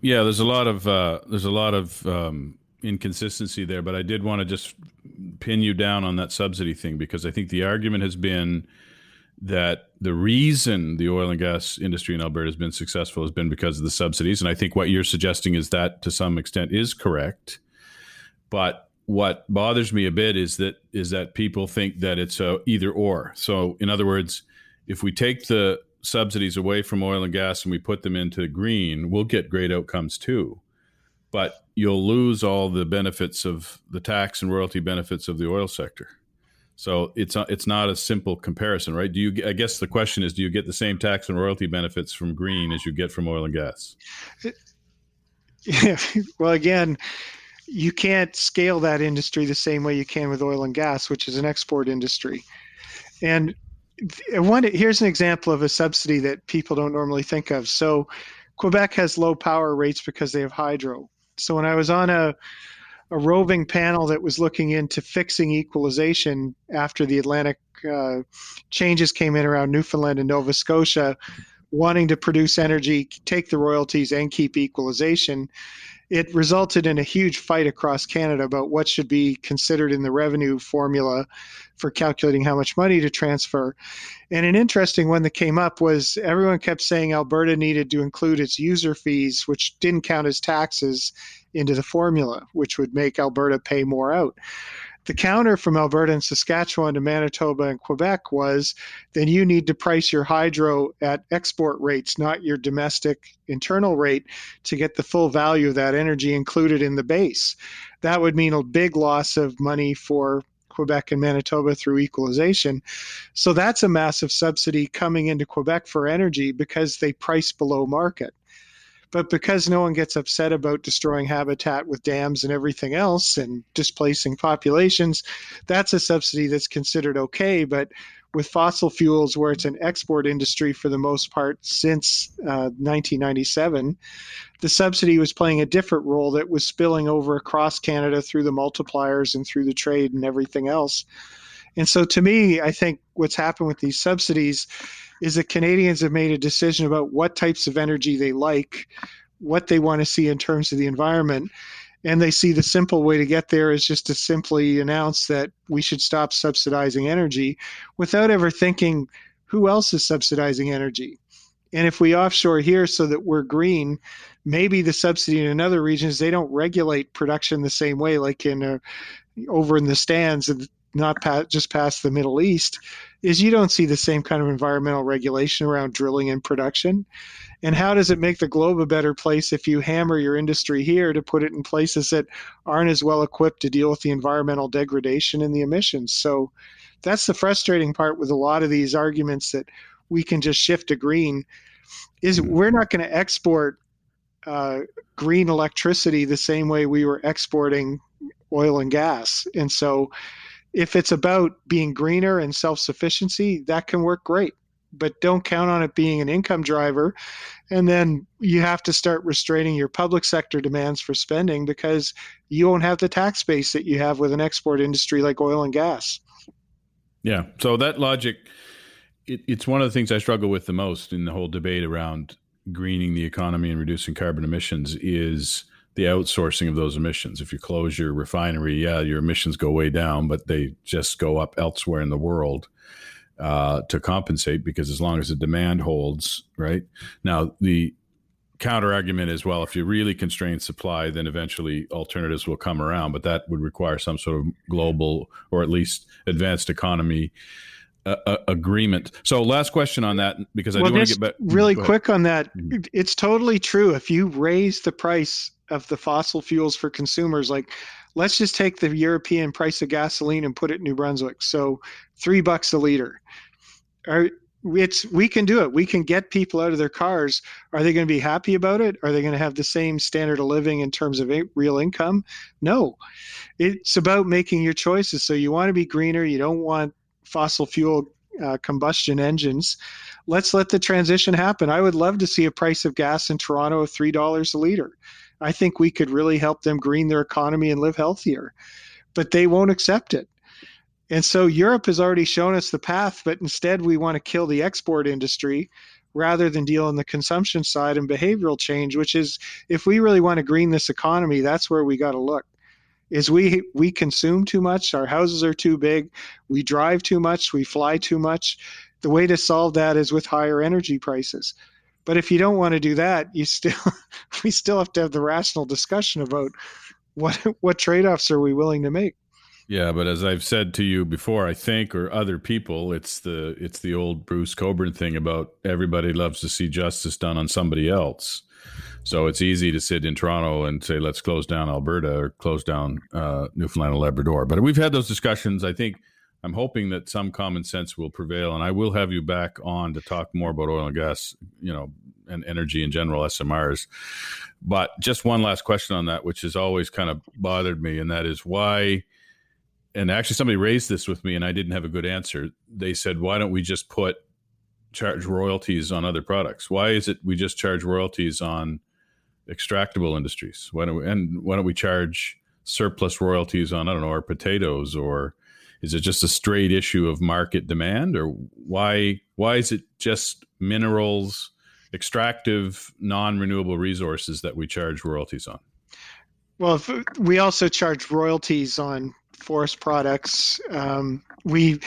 Yeah, there's a lot of uh, there's a lot of um, inconsistency there, but I did want to just pin you down on that subsidy thing because I think the argument has been that the reason the oil and gas industry in Alberta has been successful has been because of the subsidies. And I think what you're suggesting is that to some extent is correct. But what bothers me a bit is that is that people think that it's a either or. So in other words, if we take the subsidies away from oil and gas and we put them into green, we'll get great outcomes too. But you'll lose all the benefits of the tax and royalty benefits of the oil sector. So it's a, it's not a simple comparison, right? Do you? I guess the question is, do you get the same tax and royalty benefits from green as you get from oil and gas? Well, again, you can't scale that industry the same way you can with oil and gas, which is an export industry. And one here's an example of a subsidy that people don't normally think of. So Quebec has low power rates because they have hydro. So when I was on a a roving panel that was looking into fixing equalization after the Atlantic uh, changes came in around Newfoundland and Nova Scotia, wanting to produce energy, take the royalties, and keep equalization. It resulted in a huge fight across Canada about what should be considered in the revenue formula for calculating how much money to transfer. And an interesting one that came up was everyone kept saying Alberta needed to include its user fees, which didn't count as taxes, into the formula, which would make Alberta pay more out. The counter from Alberta and Saskatchewan to Manitoba and Quebec was then you need to price your hydro at export rates, not your domestic internal rate, to get the full value of that energy included in the base. That would mean a big loss of money for Quebec and Manitoba through equalization. So that's a massive subsidy coming into Quebec for energy because they price below market. But because no one gets upset about destroying habitat with dams and everything else and displacing populations, that's a subsidy that's considered okay. But with fossil fuels, where it's an export industry for the most part since uh, 1997, the subsidy was playing a different role that was spilling over across Canada through the multipliers and through the trade and everything else. And so, to me, I think what's happened with these subsidies is that Canadians have made a decision about what types of energy they like, what they want to see in terms of the environment. And they see the simple way to get there is just to simply announce that we should stop subsidizing energy without ever thinking who else is subsidizing energy. And if we offshore here so that we're green, maybe the subsidy in other regions they don't regulate production the same way, like in uh, over in the stands and not just past the Middle East is you don't see the same kind of environmental regulation around drilling and production. And how does it make the globe a better place if you hammer your industry here to put it in places that aren't as well equipped to deal with the environmental degradation and the emissions? So that's the frustrating part with a lot of these arguments that we can just shift to green is we're not going to export uh, green electricity the same way we were exporting oil and gas. And so if it's about being greener and self sufficiency, that can work great. But don't count on it being an income driver. And then you have to start restraining your public sector demands for spending because you won't have the tax base that you have with an export industry like oil and gas. Yeah. So that logic, it, it's one of the things I struggle with the most in the whole debate around greening the economy and reducing carbon emissions is the outsourcing of those emissions. If you close your refinery, yeah, your emissions go way down, but they just go up elsewhere in the world uh, to compensate because as long as the demand holds, right? Now, the counter argument is well, if you really constrain supply, then eventually alternatives will come around, but that would require some sort of global or at least advanced economy. Uh, agreement. So, last question on that, because I well, do want to get back. Really quick on that, mm-hmm. it's totally true. If you raise the price of the fossil fuels for consumers. Like, let's just take the European price of gasoline and put it in New Brunswick. So, three bucks a liter. Are, it's we can do it. We can get people out of their cars. Are they going to be happy about it? Are they going to have the same standard of living in terms of real income? No. It's about making your choices. So you want to be greener. You don't want fossil fuel uh, combustion engines. Let's let the transition happen. I would love to see a price of gas in Toronto of $3 a liter. I think we could really help them green their economy and live healthier. But they won't accept it. And so Europe has already shown us the path, but instead we want to kill the export industry rather than deal on the consumption side and behavioral change, which is if we really want to green this economy, that's where we got to look. Is we we consume too much, our houses are too big, we drive too much, we fly too much. The way to solve that is with higher energy prices. But if you don't want to do that, you still we still have to have the rational discussion about what what trade-offs are we willing to make. Yeah, but as I've said to you before, I think or other people, it's the it's the old Bruce Cockburn thing about everybody loves to see justice done on somebody else. So it's easy to sit in Toronto and say, let's close down Alberta or close down uh, Newfoundland and Labrador. But we've had those discussions. I think I'm hoping that some common sense will prevail, and I will have you back on to talk more about oil and gas, you know, and energy in general, SMRs. But just one last question on that, which has always kind of bothered me, and that is why. And actually, somebody raised this with me, and I didn't have a good answer. They said, "Why don't we just put charge royalties on other products? Why is it we just charge royalties on extractable industries? Why don't we, and why don't we charge surplus royalties on I don't know our potatoes or is it just a straight issue of market demand or why why is it just minerals extractive non-renewable resources that we charge royalties on? Well we also charge royalties on forest products. Um, we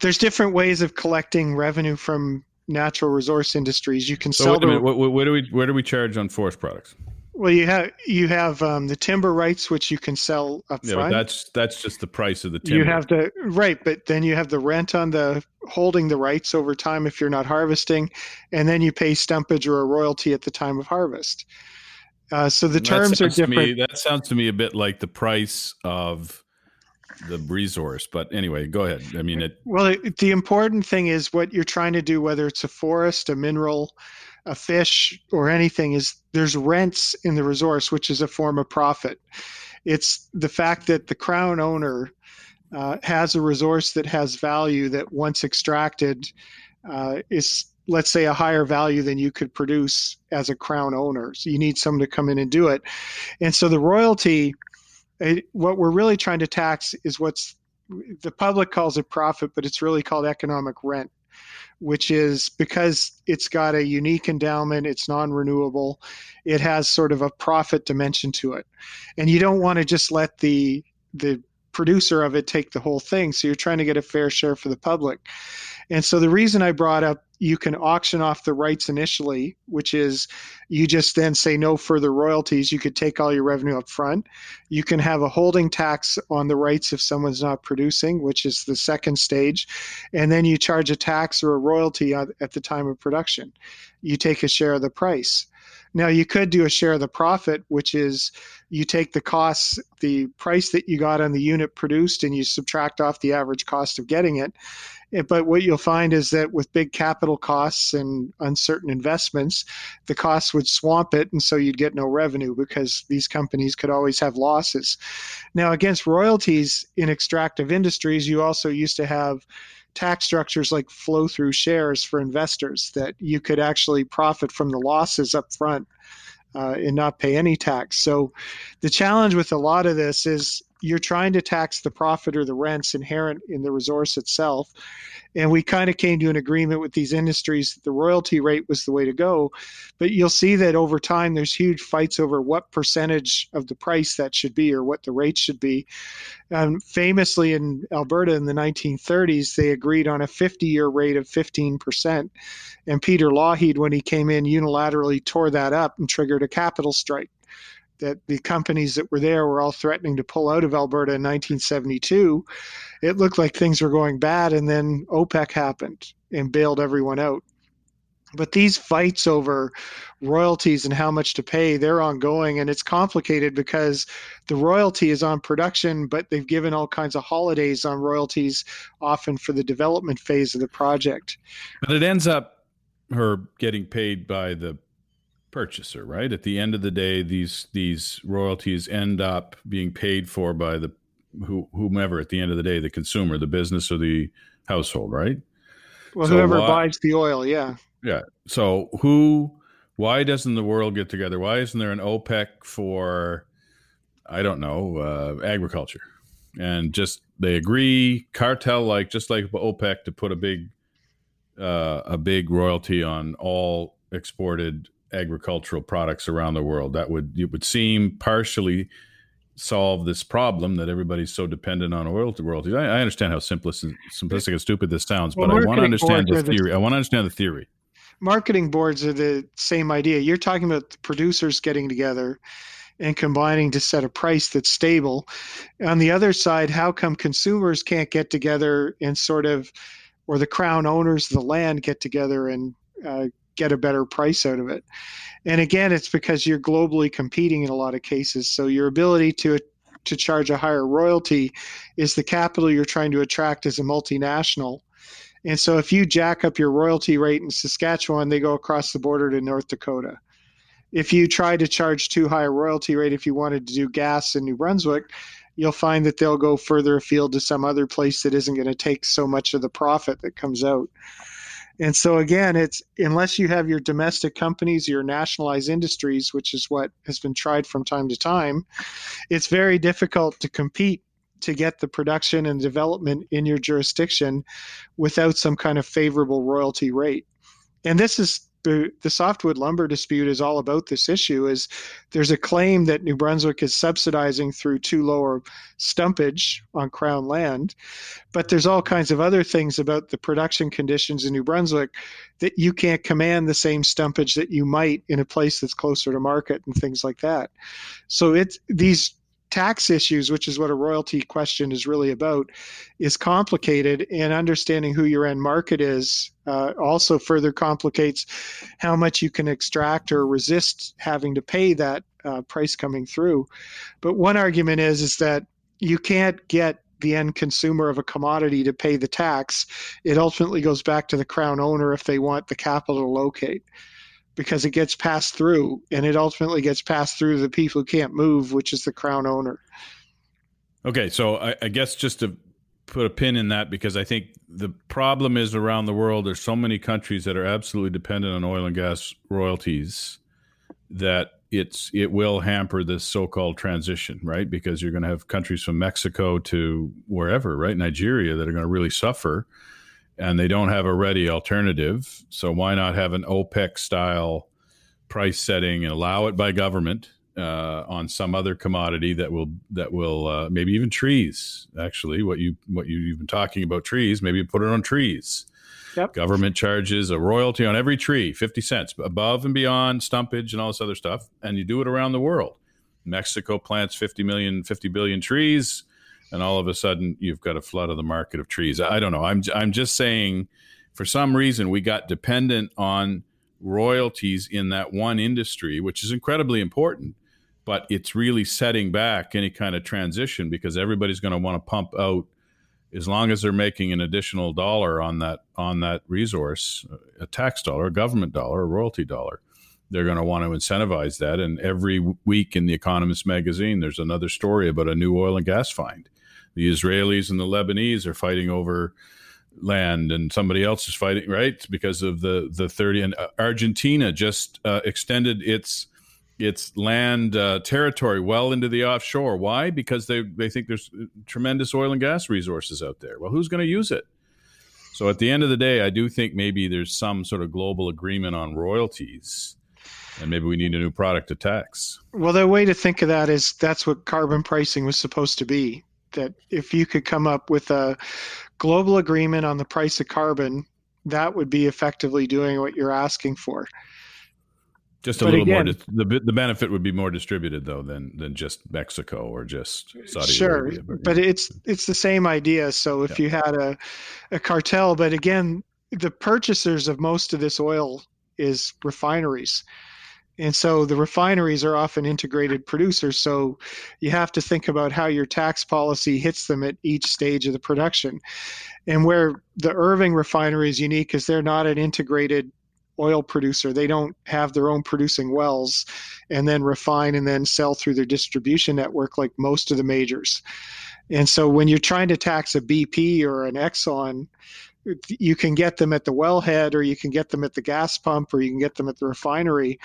there's different ways of collecting revenue from natural resource industries. You can so sell wait a minute, what, what, do we where do we charge on forest products well, you have you have um, the timber rights, which you can sell up yeah, front. that's that's just the price of the timber. You have the right, but then you have the rent on the holding the rights over time if you're not harvesting, and then you pay stumpage or a royalty at the time of harvest. Uh, so the terms are different. Me, that sounds to me a bit like the price of the resource. But anyway, go ahead. I mean, it. Well, it, the important thing is what you're trying to do, whether it's a forest, a mineral, a fish or anything is there's rents in the resource, which is a form of profit. It's the fact that the crown owner uh, has a resource that has value that once extracted uh, is let's say a higher value than you could produce as a crown owner. So you need someone to come in and do it. And so the royalty it, what we're really trying to tax is what's the public calls it profit but it's really called economic rent which is because it's got a unique endowment, it's non renewable, it has sort of a profit dimension to it. And you don't want to just let the the producer of it take the whole thing. So you're trying to get a fair share for the public. And so the reason I brought up you can auction off the rights initially, which is you just then say no further royalties. You could take all your revenue up front. You can have a holding tax on the rights if someone's not producing, which is the second stage. And then you charge a tax or a royalty at the time of production. You take a share of the price. Now, you could do a share of the profit, which is you take the costs, the price that you got on the unit produced, and you subtract off the average cost of getting it. But what you'll find is that with big capital costs and uncertain investments, the costs would swamp it, and so you'd get no revenue because these companies could always have losses. Now, against royalties in extractive industries, you also used to have tax structures like flow through shares for investors that you could actually profit from the losses up front uh, and not pay any tax. So the challenge with a lot of this is you're trying to tax the profit or the rents inherent in the resource itself. And we kind of came to an agreement with these industries that the royalty rate was the way to go. But you'll see that over time, there's huge fights over what percentage of the price that should be or what the rate should be. Um, famously in Alberta in the 1930s, they agreed on a 50 year rate of 15%. And Peter Lougheed, when he came in, unilaterally tore that up and triggered a capital strike that the companies that were there were all threatening to pull out of Alberta in 1972, it looked like things were going bad. And then OPEC happened and bailed everyone out. But these fights over royalties and how much to pay, they're ongoing. And it's complicated because the royalty is on production, but they've given all kinds of holidays on royalties, often for the development phase of the project. But it ends up her getting paid by the purchaser, right? At the end of the day, these these royalties end up being paid for by the who, whomever at the end of the day, the consumer, the business, or the household, right? Well, so whoever buys the oil, yeah. Yeah. So who? Why doesn't the world get together? Why isn't there an OPEC for? I don't know uh, agriculture, and just they agree cartel like just like OPEC to put a big uh, a big royalty on all exported agricultural products around the world. That would it would seem partially solve this problem that everybody's so dependent on oil to royalties. I, I understand how simplistic, simplistic and stupid this sounds, well, but I want to understand the theory. The, I want to understand the theory. Marketing boards are the same idea. You're talking about the producers getting together and combining to set a price that's stable. On the other side, how come consumers can't get together and sort of, or the crown owners of the land get together and uh, get a better price out of it? And again, it's because you're globally competing in a lot of cases. So your ability to to charge a higher royalty is the capital you're trying to attract as a multinational. And so if you jack up your royalty rate in Saskatchewan, they go across the border to North Dakota. If you try to charge too high a royalty rate, if you wanted to do gas in New Brunswick, you'll find that they'll go further afield to some other place that isn't going to take so much of the profit that comes out. And so again, it's unless you have your domestic companies, your nationalized industries, which is what has been tried from time to time, it's very difficult to compete to get the production and development in your jurisdiction without some kind of favorable royalty rate. And this is the, softwood lumber dispute is all about this issue is there's a claim that New Brunswick is subsidizing through too lower stumpage on crown land but there's all kinds of other things about the production conditions in New Brunswick that you can't command the same stumpage that you might in a place that's closer to market and things like that. So it's these tax issues, which is what a royalty question is really about, is complicated, and understanding who your end market is uh, also further complicates how much you can extract or resist having to pay that uh, price coming through. But one argument is is that you can't get the end consumer of a commodity to pay the tax. It ultimately goes back to the crown owner if they want the capital to locate because it gets passed through and it ultimately gets passed through the people who can't move, which is the crown owner. Okay, so I, I, guess just to put a pin in that, because I think the problem is around the world, there's so many countries that are absolutely dependent on oil and gas royalties that it's it will hamper this so-called transition, right? Because you're going to have countries from Mexico to wherever, right, Nigeria, that are going to really suffer and they don't have a ready alternative. So why not have an OPEC style price setting and allow it by government uh, on some other commodity that will that will uh, maybe even trees. Actually, what you what you, you've been talking about trees, maybe put it on trees. Yep. Government charges a royalty on every tree, 50 cents, above and beyond stumpage and all this other stuff. And you do it around the world. Mexico plants 50 million, 50 billion trees and all of a sudden you've got a flood of the market of trees. I don't know. I'm I'm just saying, for some reason we got dependent on royalties in that one industry, which is incredibly important, but it's really setting back any kind of transition because everybody's going to want to pump out as long as they're making an additional dollar on that on that resource, a tax dollar, a government dollar, a royalty dollar. They're going to want to incentivize that. And every week in the Economist magazine, there's another story about a new oil and gas find the Israelis and the Lebanese are fighting over land and somebody else is fighting right because of the the 30 and uh, Argentina just uh, extended its its land uh, territory well into the offshore why because they they think there's uh, tremendous oil and gas resources out there well who's going to use it so at the end of the day I do think maybe there's some sort of global agreement on royalties and maybe we need a new product to tax. Well, the way to think of that is that's what carbon pricing was supposed to be that if you could come up with a global agreement on the price of carbon, that would be effectively doing what you're asking for. Just a but little again, more. The the benefit would be more distributed though than than just Mexico or just Saudi sure, Arabia. Sure, but it's it's the same idea. So if yeah. you had a a cartel, but again, the purchasers of most of this oil is refineries. And so the refineries are often integrated producers. So you have to think about how your tax policy hits them at each stage of the production. And where the Irving refinery is unique is they're not an integrated oil producer. They don't have their own producing wells and then refine and then sell through their distribution network like most of the majors. And so when you're trying to tax a BP or an Exxon, you can get them at the wellhead or you can get them at the gas pump or you can get them at the refinery.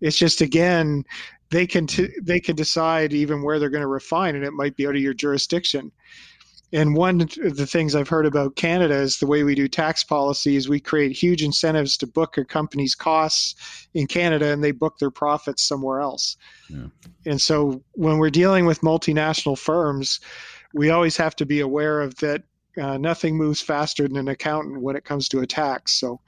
It's just again, they can t- they can decide even where they're going to refine and it might be out of your jurisdiction. And one of the things I've heard about Canada is the way we do tax policies, we create huge incentives to book a company's costs in Canada and they book their profits somewhere else. Yeah. And so when we're dealing with multinational firms, we always have to be aware of that uh, nothing moves faster than an accountant when it comes to a tax. So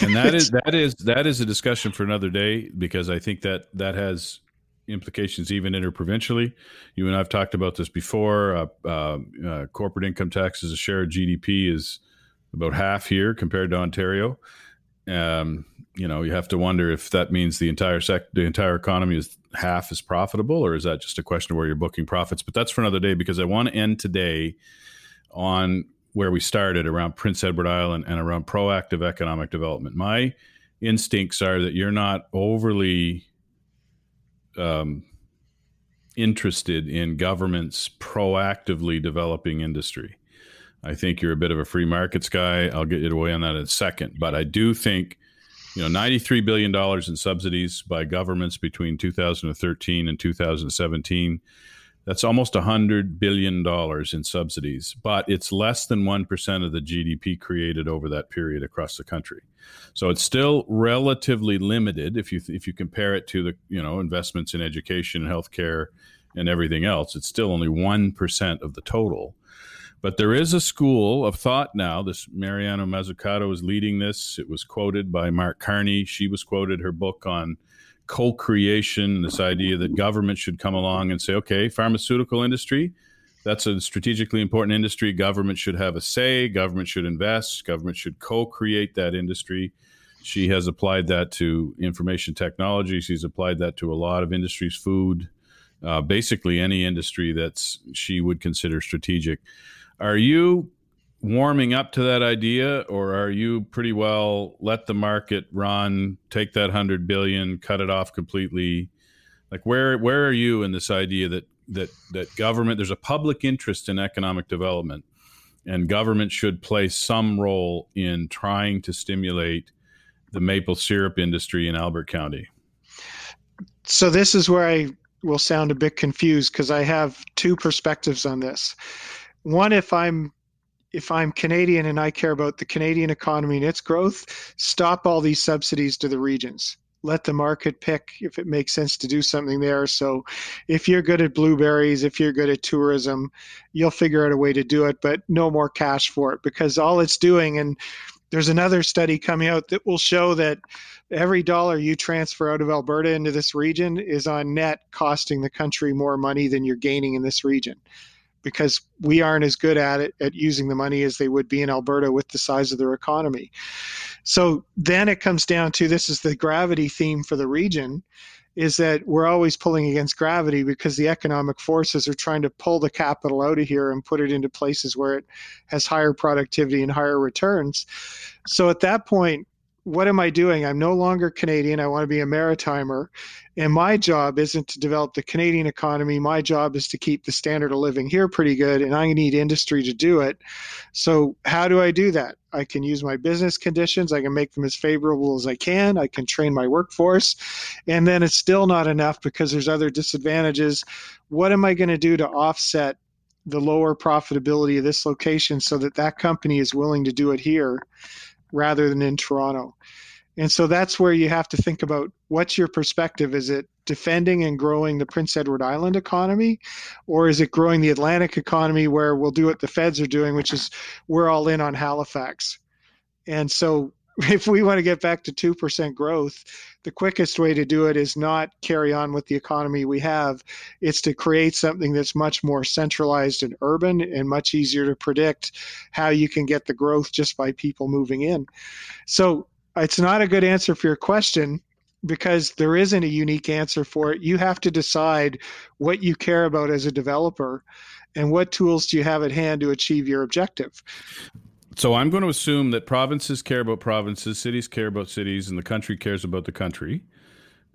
and that is that is that is a discussion for another day because I think that that has implications even interprovincially. You and I've talked about this before. Uh, uh, uh, corporate income tax as a share of GDP is about half here compared to Ontario. Um, you know, you have to wonder if that means the entire sec- the entire economy is half as profitable, or is that just a question of where you're booking profits? But that's for another day because I want to end today on where we started around Prince Edward Island and around proactive economic development. My instincts are that you're not overly um, interested in governments proactively developing industry. I think you're a bit of a free markets guy. I'll get you away on that in a second. But I do think, you know, $93 billion in subsidies by governments between 2013 and 2017. That's almost $100 billion in subsidies, but it's less than 1% of the GDP created over that period across the country. So it's still relatively limited if you if you compare it to the you know investments in education healthcare and everything else. It's still only one percent of the total. But there is a school of thought now. This Mariana Mazzucato is leading this. It was quoted by Mark Carney. She was quoted her book on co-creation. This idea that government should come along and say, "Okay, pharmaceutical industry." that's a strategically important industry. Government should have a say. Government should invest. Government should co-create that industry. She has applied that to information technology. She's applied that to a lot of industries, food, uh, basically any industry that's she would consider strategic. Are you warming up to that idea, or are you pretty well let the market run, take that hundred billion, cut it off completely? Like where where are you in this idea that that that government there's a public interest in economic development and government should play some role in trying to stimulate the maple syrup industry in Albert County. So this is where I will sound a bit confused because I have two perspectives on this. One if I'm if I'm Canadian and I care about the Canadian economy and its growth, stop all these subsidies to the regions let the market pick if it makes sense to do something there. So if you're good at blueberries, if you're good at tourism, you'll figure out a way to do it, but no more cash for it because all it's doing, and there's another study coming out that will show that every dollar you transfer out of Alberta into this region is on net costing the country more money than you're gaining in this region because we aren't as good at it at using the money as they would be in Alberta with the size of their economy. So then it comes down to this is the gravity theme for the region is that we're always pulling against gravity because the economic forces are trying to pull the capital out of here and put it into places where it has higher productivity and higher returns. So at that point, what am I doing? I'm no longer Canadian. I want to be a maritimer. And my job isn't to develop the Canadian economy. My job is to keep the standard of living here pretty good. And I need industry to do it. So, how do I do that? I can use my business conditions. I can make them as favorable as I can. I can train my workforce. And then it's still not enough because there's other disadvantages. What am I going to do to offset the lower profitability of this location so that that company is willing to do it here? Rather than in Toronto. And so that's where you have to think about what's your perspective? Is it defending and growing the Prince Edward Island economy, or is it growing the Atlantic economy where we'll do what the feds are doing, which is we're all in on Halifax? And so if we want to get back to 2% growth, the quickest way to do it is not carry on with the economy we have. It's to create something that's much more centralized and urban and much easier to predict how you can get the growth just by people moving in. So it's not a good answer for your question because there isn't a unique answer for it. You have to decide what you care about as a developer and what tools do you have at hand to achieve your objective. So I'm going to assume that provinces care about provinces, cities care about cities, and the country cares about the country.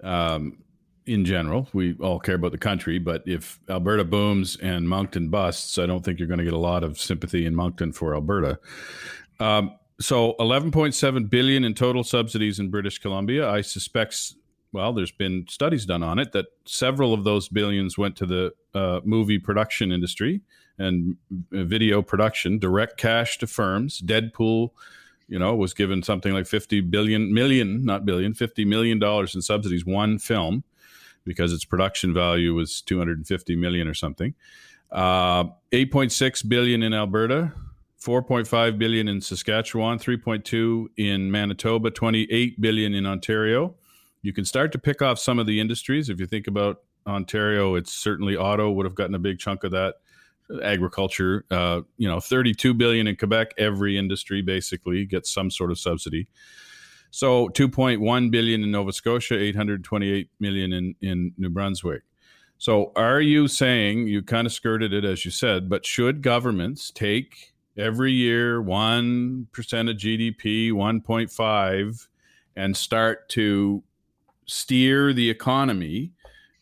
Um, in general. We all care about the country, but if Alberta booms and Moncton busts, I don't think you're going to get a lot of sympathy in Moncton for Alberta. Um, so 11.7 billion in total subsidies in British Columbia. I suspect, well, there's been studies done on it that several of those billions went to the uh, movie production industry and video production, direct cash to firms. Deadpool you know, was given something like 50 billion, million, not billion, 50 million dollars in subsidies, one film, because its production value was 250 million or something. Uh, 8.6 billion in Alberta, 4.5 billion in Saskatchewan, 3.2 in Manitoba, 28 billion in Ontario. You can start to pick off some of the industries. If you think about Ontario, it's certainly auto would have gotten a big chunk of that agriculture. Uh, you know, 32 billion in Quebec. Every industry basically gets some sort of subsidy. So 2.1 billion in Nova Scotia, 828 million in in New Brunswick. So are you saying you kind of skirted it as you said, but should governments take every year 1% of GDP, 1.5 and start to steer the economy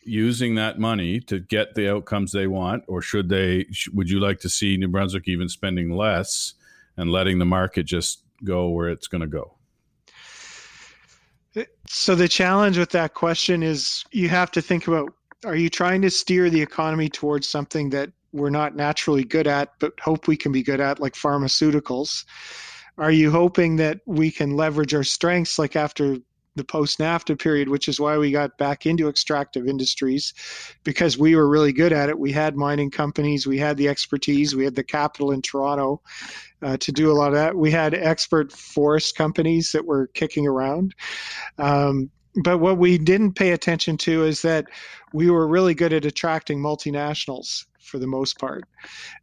using that money to get the outcomes they want, or should they? Would you like to see New Brunswick even spending less and letting the market just go where it's going to go? Uh, so the challenge with that question is you have to think about: Are you trying to steer the economy towards something that we're not naturally good at, but hope we can be good at, like pharmaceuticals? Are you hoping that we can leverage our strengths, like after the post NAFTA period, which is why we got back into extractive industries because we were really good at it. We had mining companies, we had the expertise, we had the capital in Toronto uh, to do a lot of that. We had expert forest companies that were kicking around. Um, but what we didn't pay attention to is that we were really good at attracting multinationals for the most part.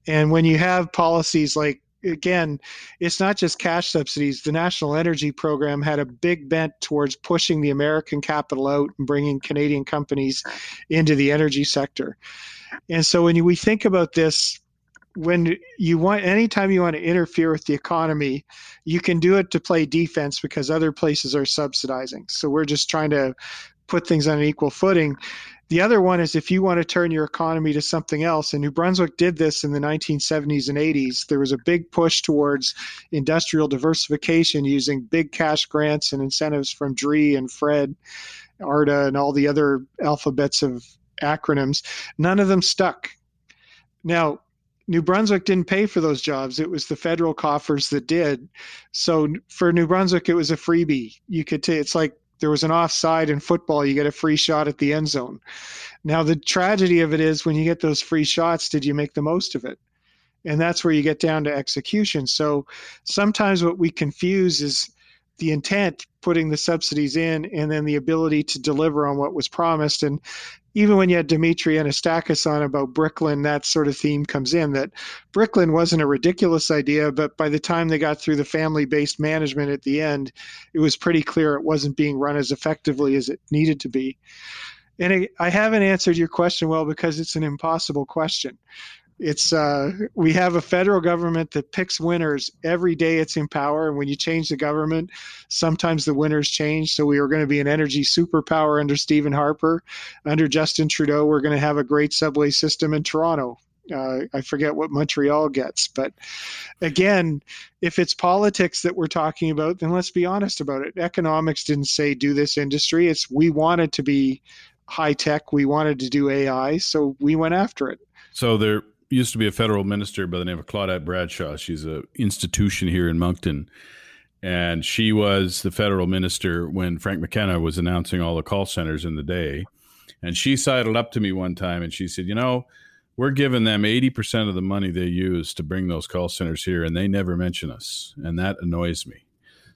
And when you have policies like again, it's not just cash subsidies. The National Energy Program had a big bent towards pushing the American capital out and bringing Canadian companies into the energy sector. And so when we think about this, when you want anytime you want to interfere with the economy, you can do it to play defense because other places are subsidizing. So we're just trying to put things on an equal footing. The other one is if you want to turn your economy to something else, and New Brunswick did this in the 1970s and 80s. There was a big push towards industrial diversification using big cash grants and incentives from DREE and FRED, ARDA, and all the other alphabets of acronyms. None of them stuck. Now, New Brunswick didn't pay for those jobs. It was the federal coffers that did. So for New Brunswick, it was a freebie. You could take it's like there was an offside in football, you get a free shot at the end zone. Now, the tragedy of it is when you get those free shots, did you make the most of it? And that's where you get down to execution. So sometimes what we confuse is the intent, putting the subsidies in, and then the ability to deliver on what was promised. And even when you had Dimitri Anastakis on about Bricklin, that sort of theme comes in that Bricklin wasn't a ridiculous idea, but by the time they got through the family based management at the end, it was pretty clear it wasn't being run as effectively as it needed to be. And I haven't answered your question well because it's an impossible question. It's uh, we have a federal government that picks winners every day it's in power, and when you change the government, sometimes the winners change. So we are going to be an energy superpower under Stephen Harper. Under Justin Trudeau, we're going to have a great subway system in Toronto. Uh, I forget what Montreal gets, but again, if it's politics that we're talking about, then let's be honest about it. Economics didn't say do this industry. It's we wanted to be high tech. We wanted to do AI, so we went after it. So there used to be a federal minister by the name of Claudette Bradshaw. She's an institution here in Moncton. And she was the federal minister when Frank McKenna was announcing all the call centers in the day. And she sidled up to me one time and she said, You know, we're giving them 80% of the money they use to bring those call centers here, and they never mention us. And that annoys me.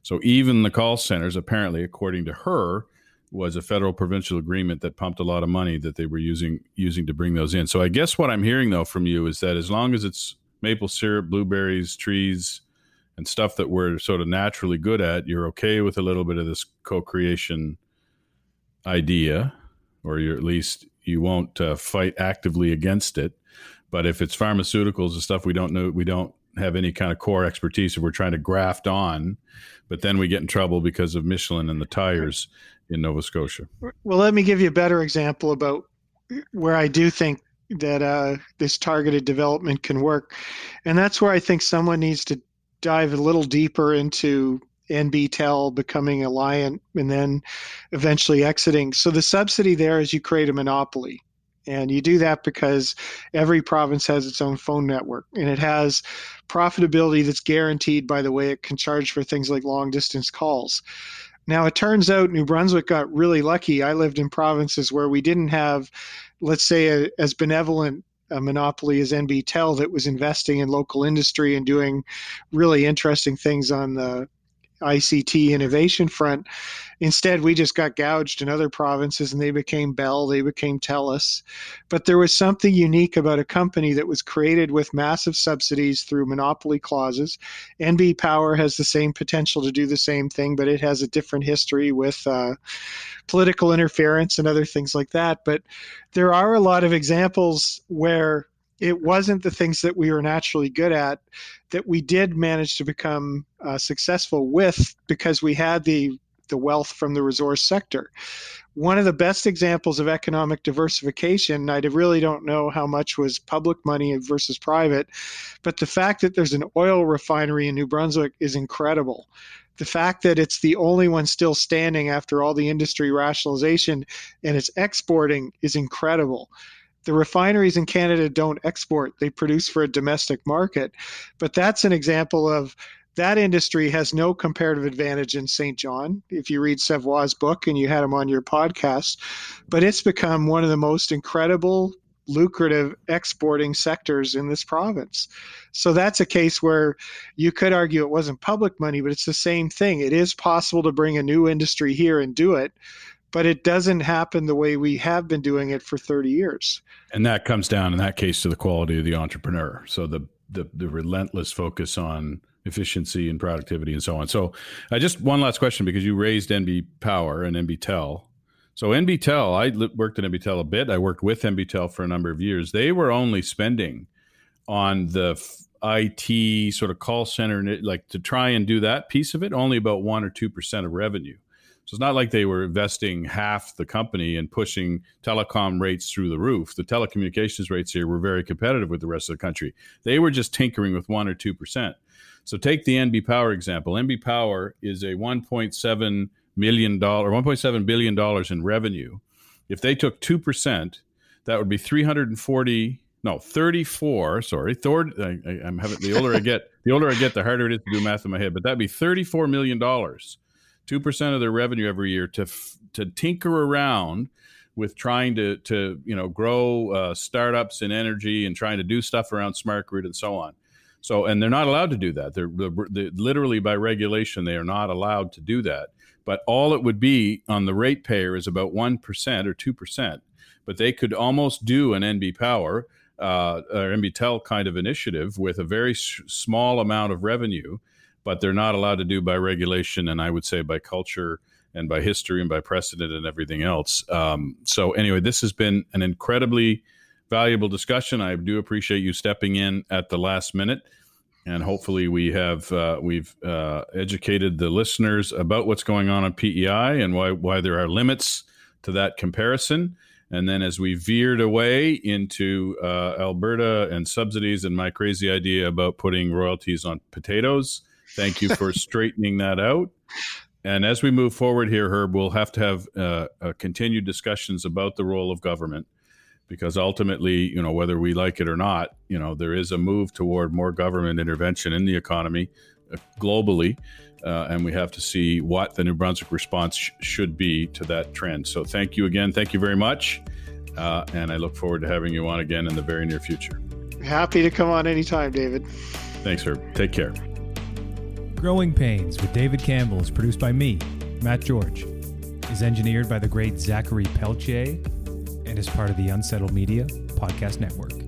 So even the call centers, apparently, according to her, was a federal provincial agreement that pumped a lot of money that they were using using to bring those in. So I guess what I'm hearing though from you is that as long as it's maple syrup, blueberries, trees, and stuff that we're sort of naturally good at, you're okay with a little bit of this co-creation idea, or you're at least you won't uh, fight actively against it. But if it's pharmaceuticals and stuff we don't know, we don't have any kind of core expertise, if we're trying to graft on, but then we get in trouble because of Michelin and the tires in Nova Scotia. Well, let me give you a better example about where I do think that uh, this targeted development can work. And that's where I think someone needs to dive a little deeper into NBTEL becoming Aliant and then eventually exiting. So the subsidy there is you create a monopoly. And you do that because every province has its own phone network and it has profitability that's guaranteed by the way it can charge for things like long distance calls. Now, it turns out New Brunswick got really lucky. I lived in provinces where we didn't have, let's say, a, as benevolent a monopoly as NBTEL that was investing in local industry and doing really interesting things on the ICT innovation front. Instead, we just got gouged in other provinces and they became Bell, they became TELUS. But there was something unique about a company that was created with massive subsidies through monopoly clauses. NB Power has the same potential to do the same thing, but it has a different history with uh, political interference and other things like that. But there are a lot of examples where it wasn't the things that we were naturally good at that we did manage to become uh, successful with because we had the the wealth from the resource sector. One of the best examples of economic diversification, I really don't know how much was public money versus private, but the fact that there's an oil refinery in New Brunswick is incredible. The fact that it's the only one still standing after all the industry rationalization and it's exporting is incredible the refineries in Canada don't export, they produce for a domestic market. But that's an example of that industry has no comparative advantage in Saint John. If you read Savoie's book and you had him on your podcast, but it's become one of the most incredible lucrative exporting sectors in this province. So that's a case where you could argue it wasn't public money, but it's the same thing. It is possible to bring a new industry here and do it, but it doesn't happen the way we have been doing it for 30 years. And that comes down in that case to the quality of the entrepreneur. So the the, the relentless focus on efficiency and productivity and so on. So uh, just one last question because you raised NB Power and NBTEL. So NBTEL, I li- worked at NBTEL a bit. I worked with NBTEL for a number of years. They were only spending on the f- IT sort of call center, like to try and do that piece of it, only about one or two percent of revenue. So it's not like they were investing half the company and pushing telecom rates through the roof. The telecommunications rates here were very competitive with the rest of the country. They were just tinkering with one or two percent. So take the NB Power example. NB Power is a 1.7 million dollar, 1.7 billion dollars in revenue. If they took two percent, that would be 340 no 34 sorry Thor, I, am having the older i get the older i get the harder it is to do math in my head but that'd be 34 million dollars two percent of their revenue every year to to tinker around with trying to to you know grow uh, startups in energy and trying to do stuff around smart grid and so on. So and they're not allowed to do that. They're, they're, literally by regulation they are not allowed to do that. But all it would be on the ratepayer is about one percent or two percent. But they could almost do an NB Power uh, or NBTEL kind of initiative with a very small amount of revenue but they're not allowed to do by regulation and I would say by culture and by history and by precedent and everything else. Um, so anyway, this has been an incredibly valuable discussion. I do appreciate you stepping in at the last minute, and hopefully we have uh, we've uh, educated the listeners about what's going on on PEI and why why there are limits to that comparison. And then as we veered away into uh, Alberta and subsidies and my crazy idea about putting royalties on potatoes, Thank you for straightening that out. And as we move forward here, Herb, we'll have to have uh, uh, continued discussions about the role of government because ultimately, you know, whether we like it or not, you know, there is a move toward more government intervention in the economy uh, globally. Uh, and we have to see what the New Brunswick response sh- should be to that trend. So thank you again. Thank you very much. Uh, and I look forward to having you on again in the very near future. Happy to come on anytime, David. Thanks, Herb. Take care. Growing Pains with David Campbell is produced by me, Matt George, is engineered by the great Zachary Peltier, and is part of the Unsettled Media Podcast Network.